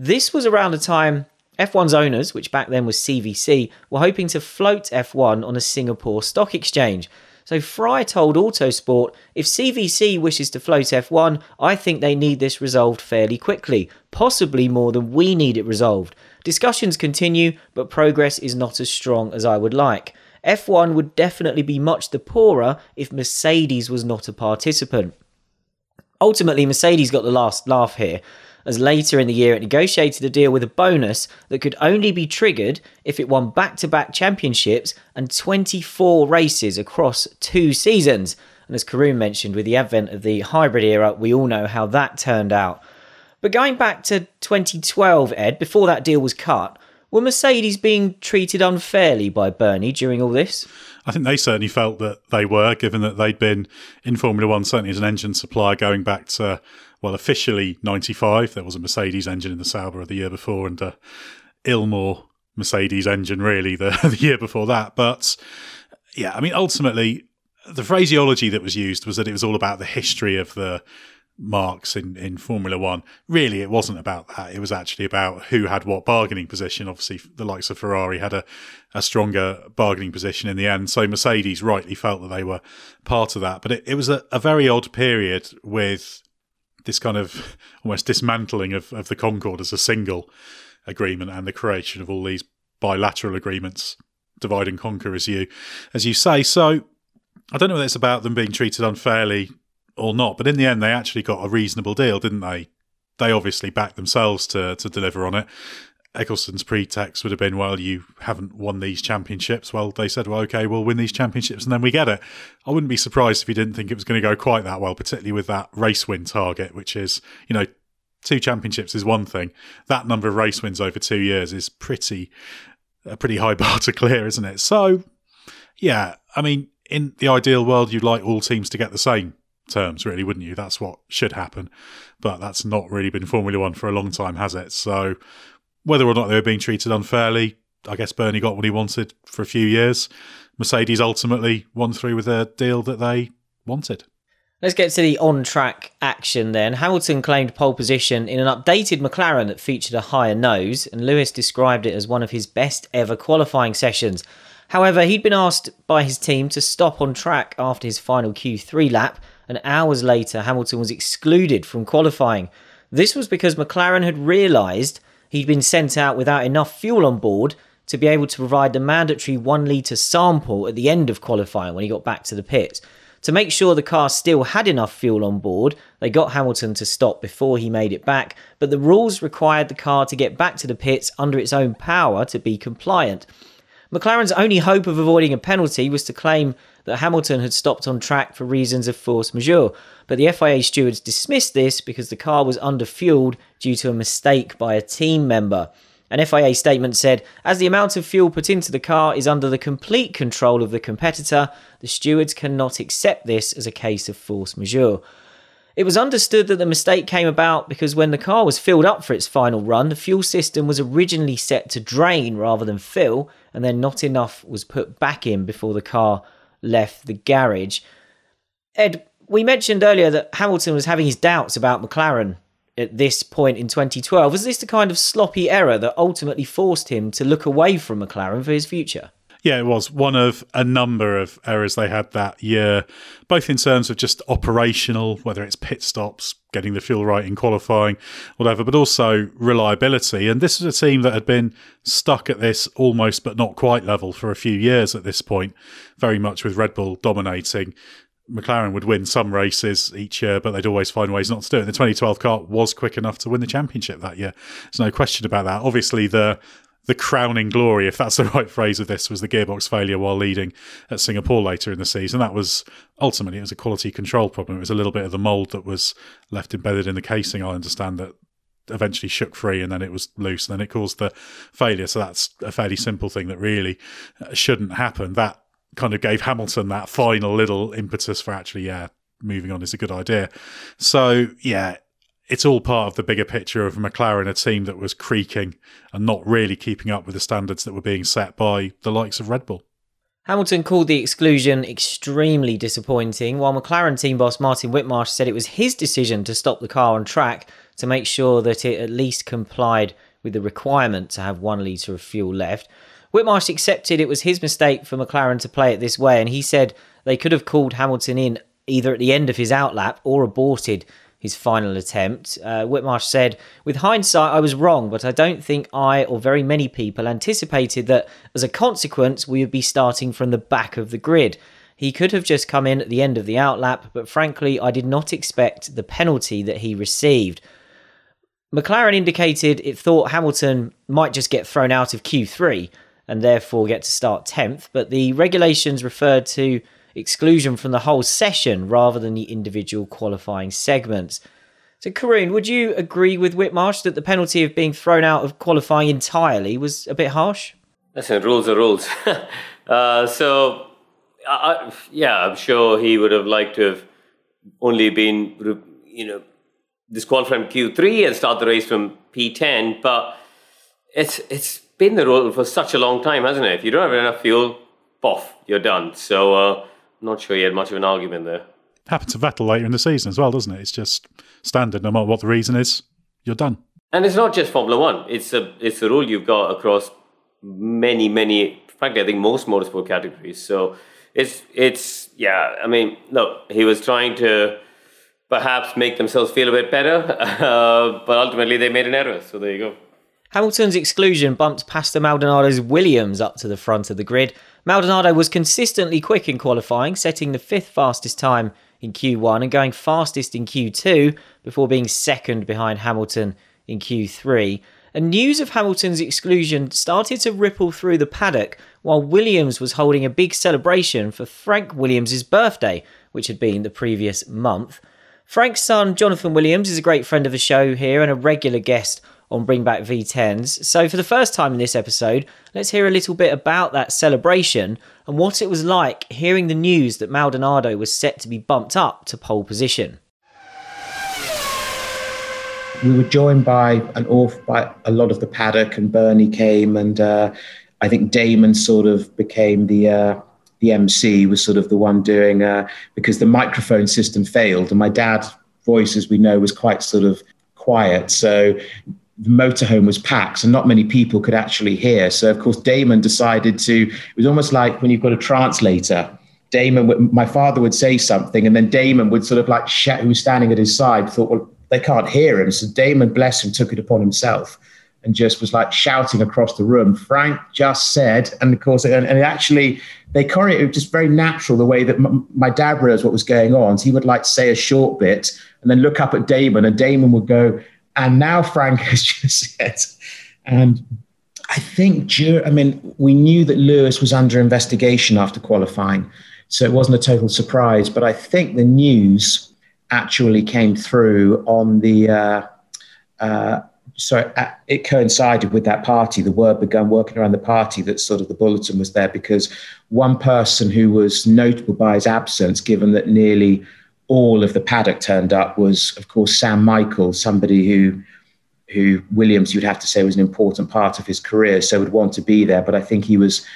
This was around the time F1's owners, which back then was CVC, were hoping to float F1 on a Singapore stock exchange. So Fry told Autosport, if CVC wishes to float F1, I think they need this resolved fairly quickly, possibly more than we need it resolved. Discussions continue, but progress is not as strong as I would like. F1 would definitely be much the poorer if Mercedes was not a participant. Ultimately, Mercedes got the last laugh here, as later in the year it negotiated a deal with a bonus that could only be triggered if it won back to back championships and 24 races across two seasons. And as Karun mentioned, with the advent of the hybrid era, we all know how that turned out. But going back to 2012, Ed, before that deal was cut, were Mercedes being treated unfairly by Bernie during all this? I think they certainly felt that they were, given that they'd been in Formula One, certainly as an engine supplier, going back to well, officially 95. There was a Mercedes engine in the Sauber the year before and a Ilmor Mercedes engine really the, the year before that. But yeah, I mean, ultimately, the phraseology that was used was that it was all about the history of the marques in, in Formula One. Really, it wasn't about that. It was actually about who had what bargaining position. Obviously, the likes of Ferrari had a, a stronger bargaining position in the end. So Mercedes rightly felt that they were part of that. But it, it was a, a very odd period with this kind of almost dismantling of, of the Concorde as a single agreement and the creation of all these bilateral agreements, divide and conquer, as you as you say. So I don't know whether it's about them being treated unfairly or not, but in the end, they actually got a reasonable deal, didn't they? They obviously backed themselves to to deliver on it. Ecclestone's pretext would have been, well, you haven't won these championships. Well, they said, well, okay, we'll win these championships and then we get it. I wouldn't be surprised if you didn't think it was going to go quite that well, particularly with that race win target, which is, you know, two championships is one thing. That number of race wins over two years is pretty, a pretty high bar to clear, isn't it? So, yeah, I mean, in the ideal world, you'd like all teams to get the same terms, really, wouldn't you? That's what should happen. But that's not really been Formula One for a long time, has it? So whether or not they were being treated unfairly, I guess Bernie got what he wanted for a few years. Mercedes ultimately won through with a deal that they wanted. Let's get to the on track action then. Hamilton claimed pole position in an updated McLaren that featured a higher nose, and Lewis described it as one of his best ever qualifying sessions. However, he'd been asked by his team to stop on track after his final Q3 lap, and hours later, Hamilton was excluded from qualifying. This was because McLaren had realised he'd been sent out without enough fuel on board to be able to provide the mandatory one litre sample at the end of qualifying when he got back to the pits. To make sure the car still had enough fuel on board, they got Hamilton to stop before he made it back, but the rules required the car to get back to the pits under its own power to be compliant. McLaren's only hope of avoiding a penalty was to claim that Hamilton had stopped on track for reasons of force majeure, but the FIA stewards dismissed this because the car was underfueled due to a mistake by a team member. An FIA statement said, as the amount of fuel put into the car is under the complete control of the competitor, the stewards cannot accept this as a case of force majeure. It was understood that the mistake came about because when the car was filled up for its final run, the fuel system was originally set to drain rather than fill, and then not enough was put back in before the car left the garage. Ed, we mentioned earlier that Hamilton was having his doubts about McLaren at this point in 2012. Was this the kind of sloppy error that ultimately forced him to look away from McLaren for his future? Yeah, it was one of a number of errors they had that year, both in terms of just operational, whether it's pit stops, getting the fuel right in qualifying, whatever, but also reliability. And this is a team that had been stuck at this almost but not quite level for a few years at this point, very much with Red Bull dominating. McLaren would win some races each year, but they'd always find ways not to do it. The 2012 car was quick enough to win the championship that year. There's no question about that. Obviously, the the crowning glory, if that's the right phrase of this, was the gearbox failure while leading at Singapore later in the season. That was ultimately it was a quality control problem. It was a little bit of the mould that was left embedded in the casing. I understand that eventually shook free and then it was loose and then it caused the failure. So that's a fairly simple thing that really uh, shouldn't happen. That kind of gave Hamilton that final little impetus for actually, yeah, moving on is a good idea. So yeah, it's all part of the bigger picture of McLaren, a team that was creaking and not really keeping up with the standards that were being set by the likes of Red Bull. Hamilton called the exclusion extremely disappointing, while McLaren team boss Martin Whitmarsh said it was his decision to stop the car on track to make sure that it at least complied with the requirement to have one litre of fuel left. Whitmarsh accepted it was his mistake for McLaren to play it this way, and he said they could have called Hamilton in either at the end of his outlap or aborted his final attempt. Uh, Whitmarsh said, With hindsight, I was wrong, but I don't think I or very many people anticipated that as a consequence, we would be starting from the back of the grid. He could have just come in at the end of the outlap, but frankly, I did not expect the penalty that he received. McLaren indicated it thought Hamilton might just get thrown out of Q3 and therefore get to start 10th, but the regulations referred to exclusion from the whole session rather than the individual qualifying segments. So, Karun, would you agree with Whitmarsh that the penalty of being thrown out of qualifying entirely was a bit harsh? Listen, rules are rules. uh, so, I, yeah, I'm sure he would have liked to have only been, you know, disqualified from Q3 and start the race from P10. But it's it's been the rule for such a long time, hasn't it? If you don't have enough fuel, off, you're done. So, uh, not sure he had much of an argument there. Happened to Vettel later in the season as well, doesn't it? It's just standard. No matter what the reason is, you're done. And it's not just Formula One. It's a it's a rule you've got across many many. Frankly, I think most motorsport categories. So it's it's yeah. I mean, look, he was trying to perhaps make themselves feel a bit better, uh, but ultimately they made an error. So there you go. Hamilton's exclusion bumped Pastor Maldonado's Williams up to the front of the grid. Maldonado was consistently quick in qualifying, setting the fifth fastest time in Q1 and going fastest in Q2 before being second behind Hamilton in Q3. And news of Hamilton's exclusion started to ripple through the paddock while Williams was holding a big celebration for Frank Williams' birthday, which had been the previous month. Frank's son, Jonathan Williams, is a great friend of the show here and a regular guest on Bring Back V10s. So, for the first time in this episode, let's hear a little bit about that celebration and what it was like hearing the news that Maldonado was set to be bumped up to pole position. We were joined by an awful, by a lot of the paddock, and Bernie came, and uh, I think Damon sort of became the uh, the MC, was sort of the one doing uh, because the microphone system failed, and my dad's voice, as we know, was quite sort of quiet. So the motorhome was packed and not many people could actually hear. So, of course, Damon decided to, it was almost like when you've got a translator. Damon, my father would say something, and then Damon would sort of like, shout, who was standing at his side, thought, well, they can't hear him. So Damon, bless him, took it upon himself and just was like shouting across the room. Frank just said, and of course, and, and actually, they it just very natural the way that m- my dad realized what was going on. So he would like say a short bit and then look up at Damon, and Damon would go, and now Frank has just said, and I think, I mean, we knew that Lewis was under investigation after qualifying, so it wasn't a total surprise. But I think the news actually came through on the. Uh, uh, so uh, it coincided with that party. The word began working around the party that sort of the bulletin was there because one person who was notable by his absence, given that nearly all of the paddock turned up was, of course, Sam Michael, somebody who who Williams you'd have to say was an important part of his career, so would want to be there. But I think he was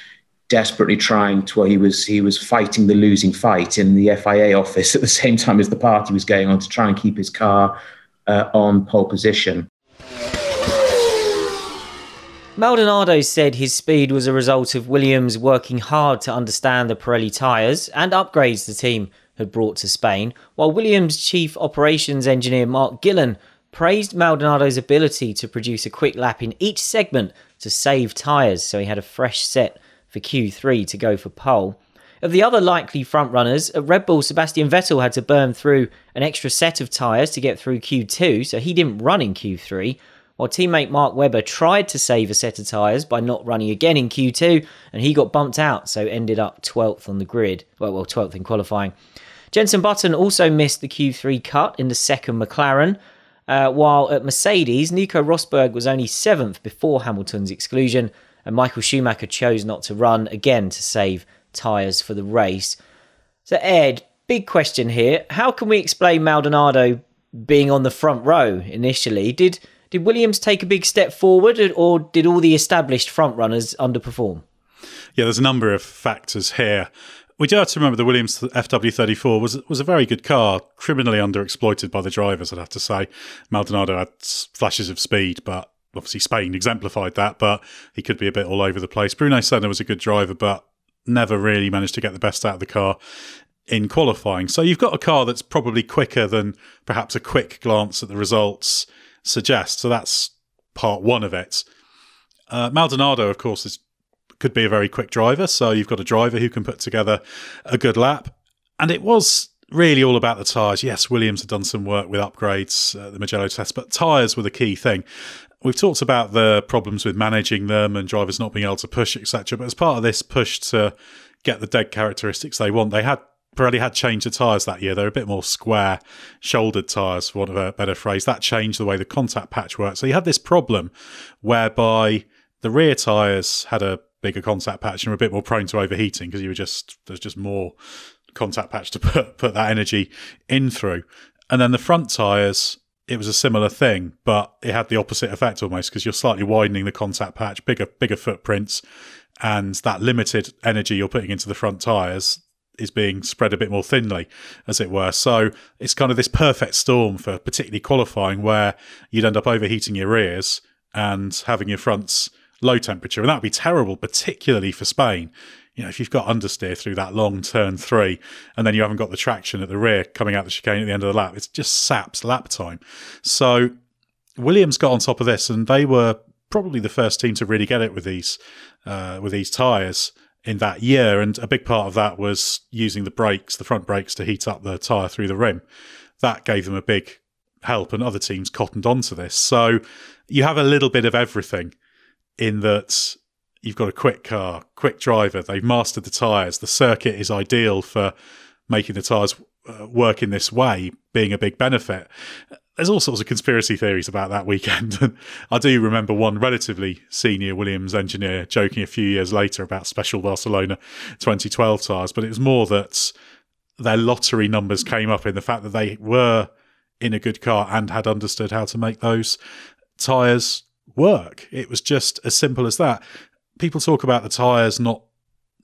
desperately trying to well, he was he was fighting the losing fight in the FIA office at the same time as the party was going on to try and keep his car uh, on pole position. Maldonado said his speed was a result of Williams working hard to understand the Pirelli tyres and upgrades the team had brought to Spain, while Williams' chief operations engineer Mark Gillan praised Maldonado's ability to produce a quick lap in each segment to save tyres, so he had a fresh set for Q3 to go for pole. Of the other likely frontrunners, at Red Bull, Sebastian Vettel had to burn through an extra set of tyres to get through Q2, so he didn't run in Q3 while teammate Mark Webber tried to save a set of tyres by not running again in Q2, and he got bumped out, so ended up 12th on the grid. Well, well 12th in qualifying. Jenson Button also missed the Q3 cut in the second McLaren, uh, while at Mercedes, Nico Rosberg was only 7th before Hamilton's exclusion, and Michael Schumacher chose not to run again to save tyres for the race. So, Ed, big question here. How can we explain Maldonado being on the front row initially? Did did Williams take a big step forward, or did all the established frontrunners underperform? Yeah, there's a number of factors here. We do have to remember the Williams FW34 was was a very good car, criminally underexploited by the drivers. I'd have to say. Maldonado had flashes of speed, but obviously Spain exemplified that. But he could be a bit all over the place. Bruno Senna was a good driver, but never really managed to get the best out of the car in qualifying. So you've got a car that's probably quicker than perhaps a quick glance at the results suggest. So that's part one of it. Uh, Maldonado, of course, is could be a very quick driver. So you've got a driver who can put together a good lap. And it was really all about the tyres. Yes, Williams had done some work with upgrades, uh, the Mugello test, but tyres were the key thing. We've talked about the problems with managing them and drivers not being able to push, etc. But as part of this push to get the dead characteristics they want, they had Pirelli had changed the tyres that year. They're a bit more square shouldered tyres, for want of a better phrase. That changed the way the contact patch worked. So you had this problem whereby the rear tyres had a bigger contact patch and were a bit more prone to overheating because you were just there's just more contact patch to put put that energy in through. And then the front tyres, it was a similar thing, but it had the opposite effect almost because you're slightly widening the contact patch, bigger bigger footprints, and that limited energy you're putting into the front tyres is being spread a bit more thinly, as it were. So it's kind of this perfect storm for particularly qualifying where you'd end up overheating your rears and having your fronts low temperature. And that would be terrible, particularly for Spain. You know, if you've got understeer through that long turn three and then you haven't got the traction at the rear coming out the chicane at the end of the lap, it just saps lap time. So Williams got on top of this and they were probably the first team to really get it with these uh, with these tyres in that year. And a big part of that was using the brakes, the front brakes, to heat up the tyre through the rim. That gave them a big help, and other teams cottoned onto this. So you have a little bit of everything in that you've got a quick car, quick driver, they've mastered the tyres, the circuit is ideal for making the tyres uh, work in this way, being a big benefit. There's all sorts of conspiracy theories about that weekend. I do remember one relatively senior Williams engineer joking a few years later about Special Barcelona 2012 tyres, but it was more that their lottery numbers came up in the fact that they were in a good car and had understood how to make those tyres work. It was just as simple as that. People talk about the tyres not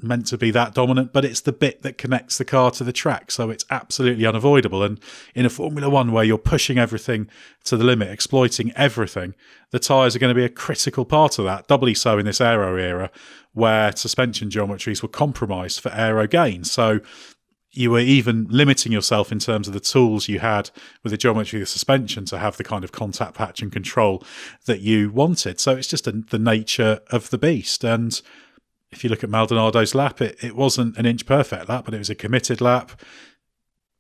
meant to be that dominant, but it's the bit that connects the car to the track. So it's absolutely unavoidable. And in a Formula One where you're pushing everything to the limit, exploiting everything, the tyres are going to be a critical part of that. Doubly so in this aero era where suspension geometries were compromised for aero gain. So you were even limiting yourself in terms of the tools you had with the geometry of the suspension to have the kind of contact patch and control that you wanted. So it's just a, the nature of the beast. And if you look at Maldonado's lap, it, it wasn't an inch perfect lap, but it was a committed lap,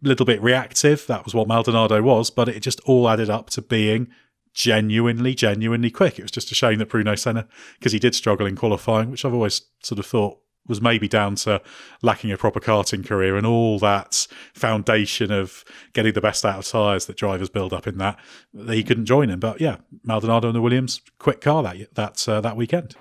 a little bit reactive. That was what Maldonado was, but it just all added up to being genuinely, genuinely quick. It was just a shame that Bruno Senna, because he did struggle in qualifying, which I've always sort of thought was maybe down to lacking a proper karting career and all that foundation of getting the best out of tyres that drivers build up in that, that he couldn't join him. But yeah, Maldonado and the Williams, quick car that that uh, that weekend.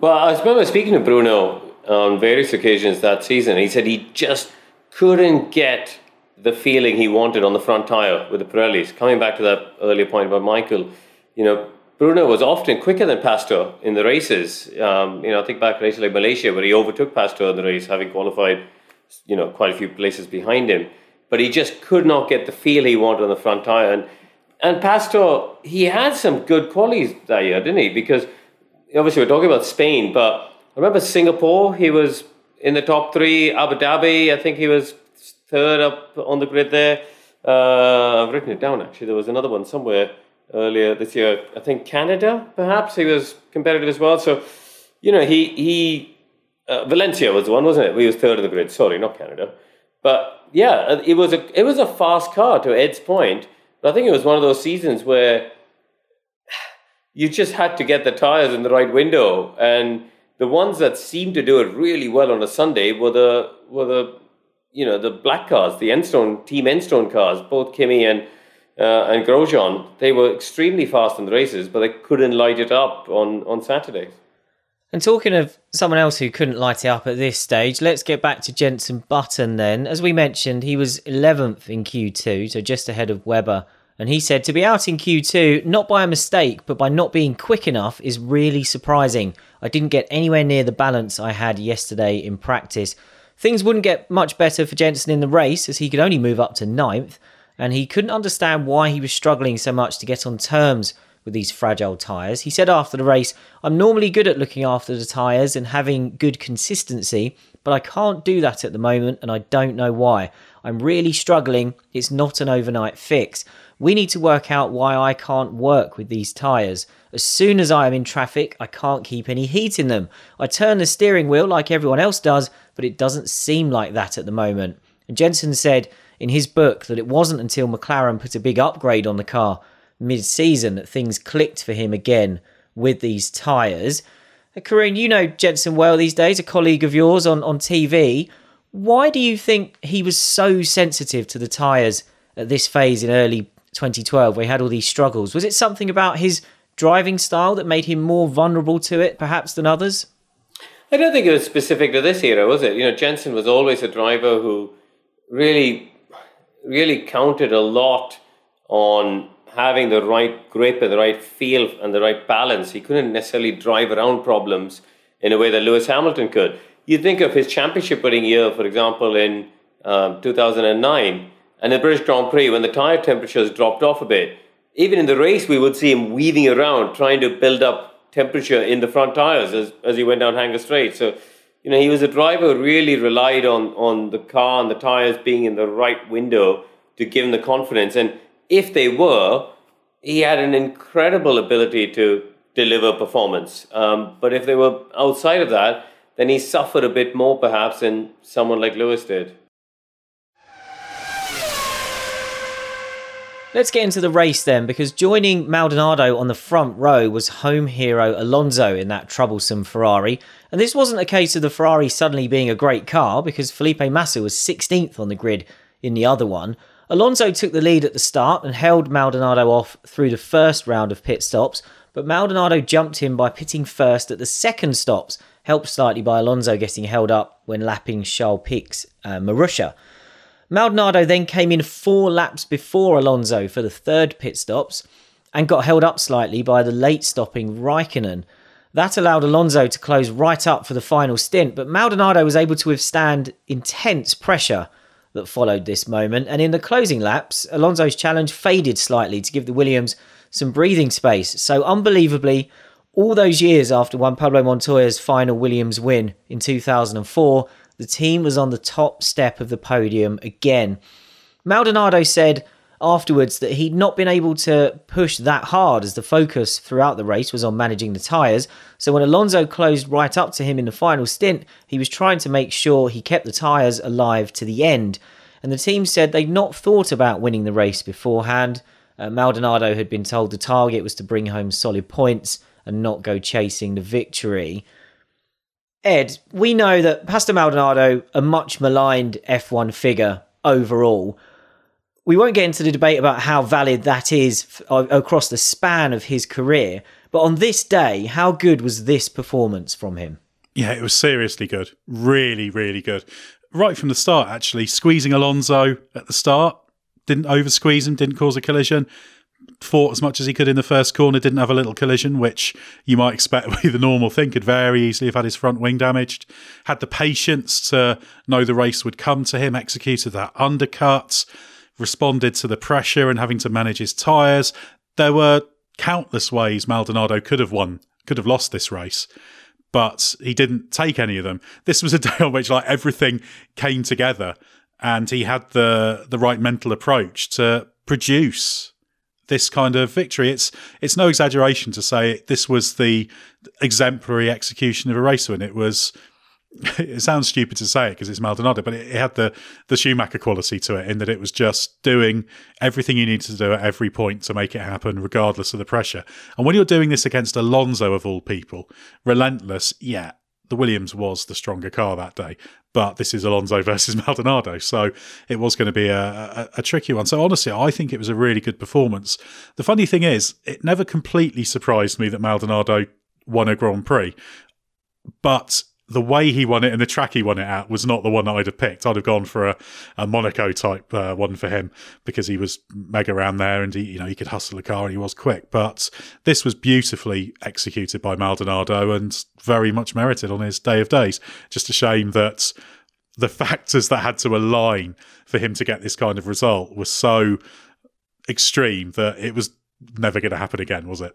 Well, I remember speaking to Bruno on various occasions that season. He said he just couldn't get the feeling he wanted on the front tire with the Pirellis. Coming back to that earlier point about Michael, you know, Bruno was often quicker than Pastor in the races. Um, you know, I think back races like Malaysia where he overtook Pastor in the race, having qualified, you know, quite a few places behind him. But he just could not get the feel he wanted on the front tire. And and Pastor, he had some good qualities that year, didn't he? Because obviously we're talking about Spain, but I remember Singapore. He was in the top three. Abu Dhabi, I think he was third up on the grid there. Uh, I've written it down actually. There was another one somewhere earlier this year. I think Canada, perhaps he was competitive as well. So, you know, he he uh, Valencia was the one, wasn't it? He was third of the grid. Sorry, not Canada. But yeah, it was a it was a fast car to Ed's point. But I think it was one of those seasons where you just had to get the tires in the right window, and the ones that seemed to do it really well on a Sunday were the were the you know the black cars, the Enstone Team Enstone cars, both Kimi and uh, and Grosjean. They were extremely fast in the races, but they couldn't light it up on on Saturdays. And talking of someone else who couldn't light it up at this stage, let's get back to Jenson Button then. As we mentioned, he was 11th in Q2, so just ahead of Webber. And he said to be out in Q2, not by a mistake, but by not being quick enough, is really surprising. I didn't get anywhere near the balance I had yesterday in practice. Things wouldn't get much better for Jenson in the race, as he could only move up to ninth, and he couldn't understand why he was struggling so much to get on terms with these fragile tyres. He said after the race, I'm normally good at looking after the tyres and having good consistency, but I can't do that at the moment and I don't know why. I'm really struggling. It's not an overnight fix. We need to work out why I can't work with these tyres. As soon as I am in traffic, I can't keep any heat in them. I turn the steering wheel like everyone else does, but it doesn't seem like that at the moment. And Jenson said in his book that it wasn't until McLaren put a big upgrade on the car mid season that things clicked for him again with these tyres. Uh, you know Jenson well these days, a colleague of yours on, on TV. Why do you think he was so sensitive to the tyres at this phase in early 2012 where he had all these struggles? Was it something about his driving style that made him more vulnerable to it perhaps than others? I don't think it was specific to this era, was it? You know, Jenson was always a driver who really, really counted a lot on having the right grip and the right feel and the right balance. He couldn't necessarily drive around problems in a way that Lewis Hamilton could. You think of his championship winning year, for example, in um, 2009, and the British Grand Prix, when the tyre temperatures dropped off a bit. Even in the race, we would see him weaving around, trying to build up temperature in the front tyres as, as he went down Hangar Straight. So, you know, he was a driver who really relied on, on the car and the tyres being in the right window to give him the confidence. And if they were, he had an incredible ability to deliver performance. Um, but if they were outside of that, then he suffered a bit more perhaps than someone like Lewis did. Let's get into the race then, because joining Maldonado on the front row was home hero Alonso in that troublesome Ferrari. And this wasn't a case of the Ferrari suddenly being a great car, because Felipe Massa was 16th on the grid in the other one. Alonso took the lead at the start and held Maldonado off through the first round of pit stops, but Maldonado jumped him by pitting first at the second stops, helped slightly by Alonso getting held up when lapping Charles Pic's uh, Marussia. Maldonado then came in four laps before Alonso for the third pit stops and got held up slightly by the late stopping Raikkonen. That allowed Alonso to close right up for the final stint, but Maldonado was able to withstand intense pressure that followed this moment. And in the closing laps, Alonso's challenge faded slightly to give the Williams some breathing space. So, unbelievably, all those years after Juan Pablo Montoya's final Williams win in 2004, the team was on the top step of the podium again. Maldonado said afterwards that he'd not been able to push that hard as the focus throughout the race was on managing the tyres. So when Alonso closed right up to him in the final stint, he was trying to make sure he kept the tyres alive to the end. And the team said they'd not thought about winning the race beforehand. Uh, Maldonado had been told the target was to bring home solid points and not go chasing the victory. Ed, we know that Pastor Maldonado, a much maligned F1 figure overall, we won't get into the debate about how valid that is uh, across the span of his career, but on this day, how good was this performance from him? Yeah, it was seriously good. Really, really good. Right from the start, actually, squeezing Alonso at the start, didn't over squeeze him, didn't cause a collision. Fought as much as he could in the first corner, didn't have a little collision, which you might expect would be the normal thing. Could very easily have had his front wing damaged. Had the patience to know the race would come to him, executed that undercut responded to the pressure and having to manage his tyres. There were countless ways Maldonado could have won could have lost this race but he didn't take any of them. This was a day on which like everything came together and he had the the right mental approach to produce this kind of victory. It's it's no exaggeration to say this was the exemplary execution of a race win. It was it sounds stupid to say it because it's Maldonado, but it, it, had the the Schumacher quality to it in that it was just doing everything you needed to do at every point to make it happen, regardless of the pressure. And when you're doing this against Alonso of all people, relentless, yeah, the Williams was the stronger car that day, but this is Alonso versus Maldonado, so it was going to be a, a, a, tricky one. So honestly, I think it was a really good performance. The funny thing is, it never completely surprised me that Maldonado won a Grand Prix, but the way he won it and the track he won it at was not the one that I'd have picked. I'd have gone for a, a Monaco type uh, one for him because he was mega around there and he, you know, he could hustle a car and he was quick. But this was beautifully executed by Maldonado and very much merited on his day of days. Just a shame that the factors that had to align for him to get this kind of result were so extreme that it was never going to happen again, was it?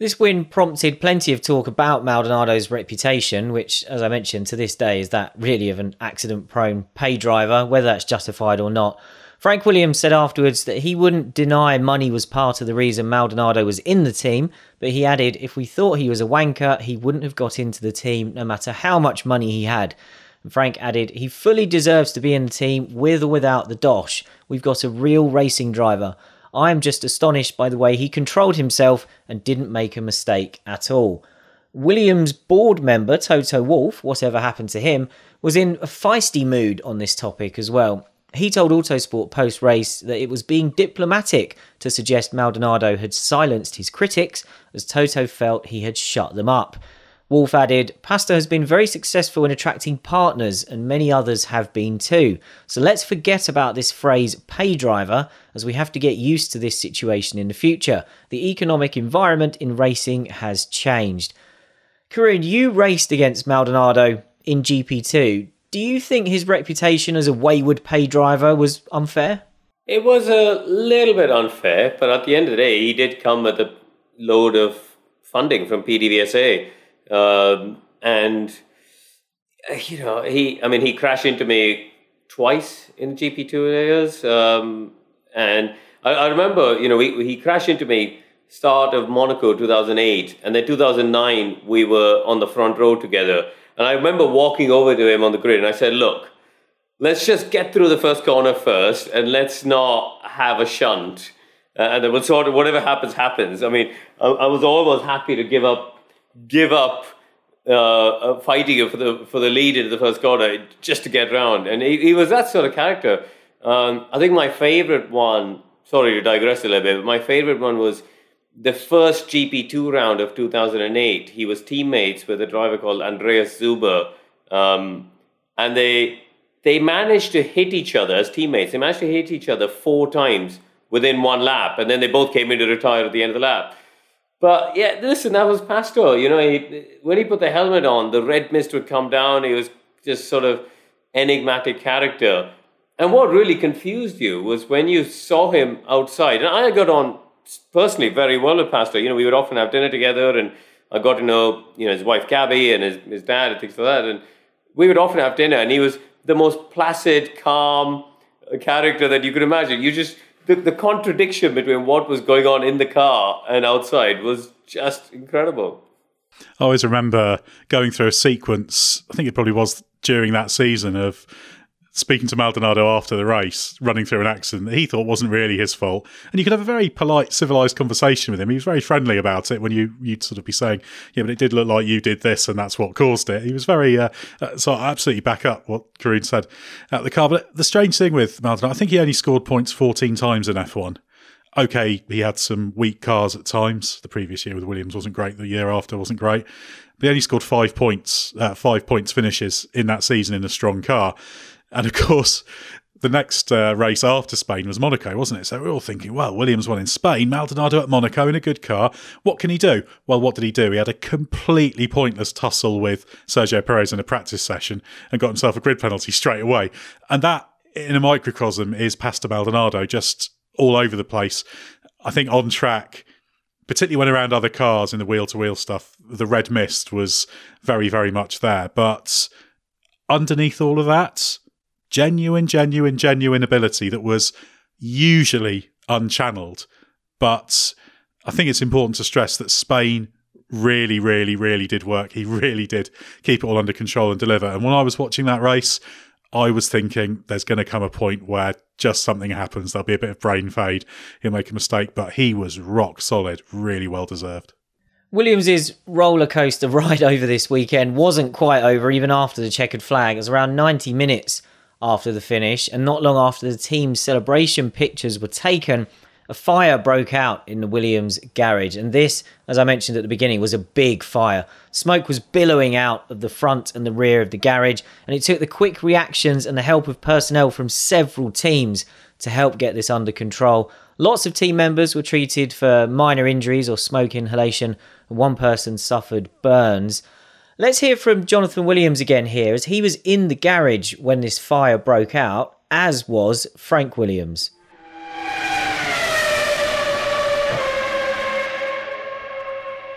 This win prompted plenty of talk about Maldonado's reputation, which, as I mentioned, to this day is that really of an accident prone pay driver, whether that's justified or not. Frank Williams said afterwards that he wouldn't deny money was part of the reason Maldonado was in the team, but he added if we thought he was a wanker, he wouldn't have got into the team no matter how much money he had. And Frank added, he fully deserves to be in the team with or without the dosh. We've got a real racing driver. I am just astonished by the way he controlled himself and didn't make a mistake at all. Williams board member Toto Wolff, whatever happened to him, was in a feisty mood on this topic as well. He told Autosport post race that it was being diplomatic to suggest Maldonado had silenced his critics, as Toto felt he had shut them up. Wolff added, Pastor has been very successful in attracting partners, and many others have been too. So let's forget about this phrase pay driver, as we have to get used to this situation in the future. The economic environment in racing has changed. Karun, you raced against Maldonado in GP2. Do you think his reputation as a wayward pay driver was unfair? It was a little bit unfair, but at the end of the day, he did come with a load of funding from PDVSA um, and you know, he, I mean, he crashed into me twice in GP2 years. Um, and I, I, remember, you know, we, he crashed into me start of Monaco 2008. And then 2009, we were on the front row together. And I remember walking over to him on the grid and I said, look, let's just get through the first corner first and let's not have a shunt. Uh, and then we'll sort of, whatever happens, happens. I mean, I, I was almost happy to give up give up uh, uh, fighting for the for the lead into the first quarter just to get round. And he, he was that sort of character. Um, I think my favorite one. Sorry to digress a little bit, but my favorite one was the first GP2 round of 2008. He was teammates with a driver called Andreas Zuber, um, and they they managed to hit each other as teammates. They managed to hit each other four times within one lap, and then they both came in to retire at the end of the lap. But yeah, listen, that was Pastor. You know, he, when he put the helmet on, the red mist would come down. He was just sort of enigmatic character. And what really confused you was when you saw him outside. And I got on personally very well with Pastor. You know, we would often have dinner together, and I got to know you know his wife Gabby and his his dad and things like that. And we would often have dinner, and he was the most placid, calm character that you could imagine. You just the, the contradiction between what was going on in the car and outside was just incredible. I always remember going through a sequence, I think it probably was during that season, of speaking to Maldonado after the race, running through an accident that he thought wasn't really his fault. And you could have a very polite, civilized conversation with him. He was very friendly about it when you, you'd sort of be saying, yeah, but it did look like you did this and that's what caused it. He was very, uh, uh, so I absolutely back up what Karun said at the car. But the strange thing with Maldonado, I think he only scored points 14 times in F1 okay, he had some weak cars at times. The previous year with Williams wasn't great. The year after wasn't great. But he only scored five points, uh, five points finishes in that season in a strong car. And of course, the next uh, race after Spain was Monaco, wasn't it? So we're all thinking, well, Williams won in Spain, Maldonado at Monaco in a good car. What can he do? Well, what did he do? He had a completely pointless tussle with Sergio Perez in a practice session and got himself a grid penalty straight away. And that, in a microcosm, is Pastor Maldonado just all over the place. I think on track, particularly when around other cars in the wheel to wheel stuff, the red mist was very, very much there. But underneath all of that, genuine, genuine, genuine ability that was usually unchanneled. But I think it's important to stress that Spain really, really, really did work. He really did keep it all under control and deliver. And when I was watching that race, I was thinking there's going to come a point where just something happens. There'll be a bit of brain fade. He'll make a mistake, but he was rock solid, really well deserved. Williams's roller coaster ride over this weekend wasn't quite over even after the checkered flag. It was around 90 minutes after the finish, and not long after the team's celebration pictures were taken, a fire broke out in the Williams garage, and this, as I mentioned at the beginning, was a big fire. Smoke was billowing out of the front and the rear of the garage, and it took the quick reactions and the help of personnel from several teams to help get this under control. Lots of team members were treated for minor injuries or smoke inhalation, and one person suffered burns. Let's hear from Jonathan Williams again here, as he was in the garage when this fire broke out, as was Frank Williams.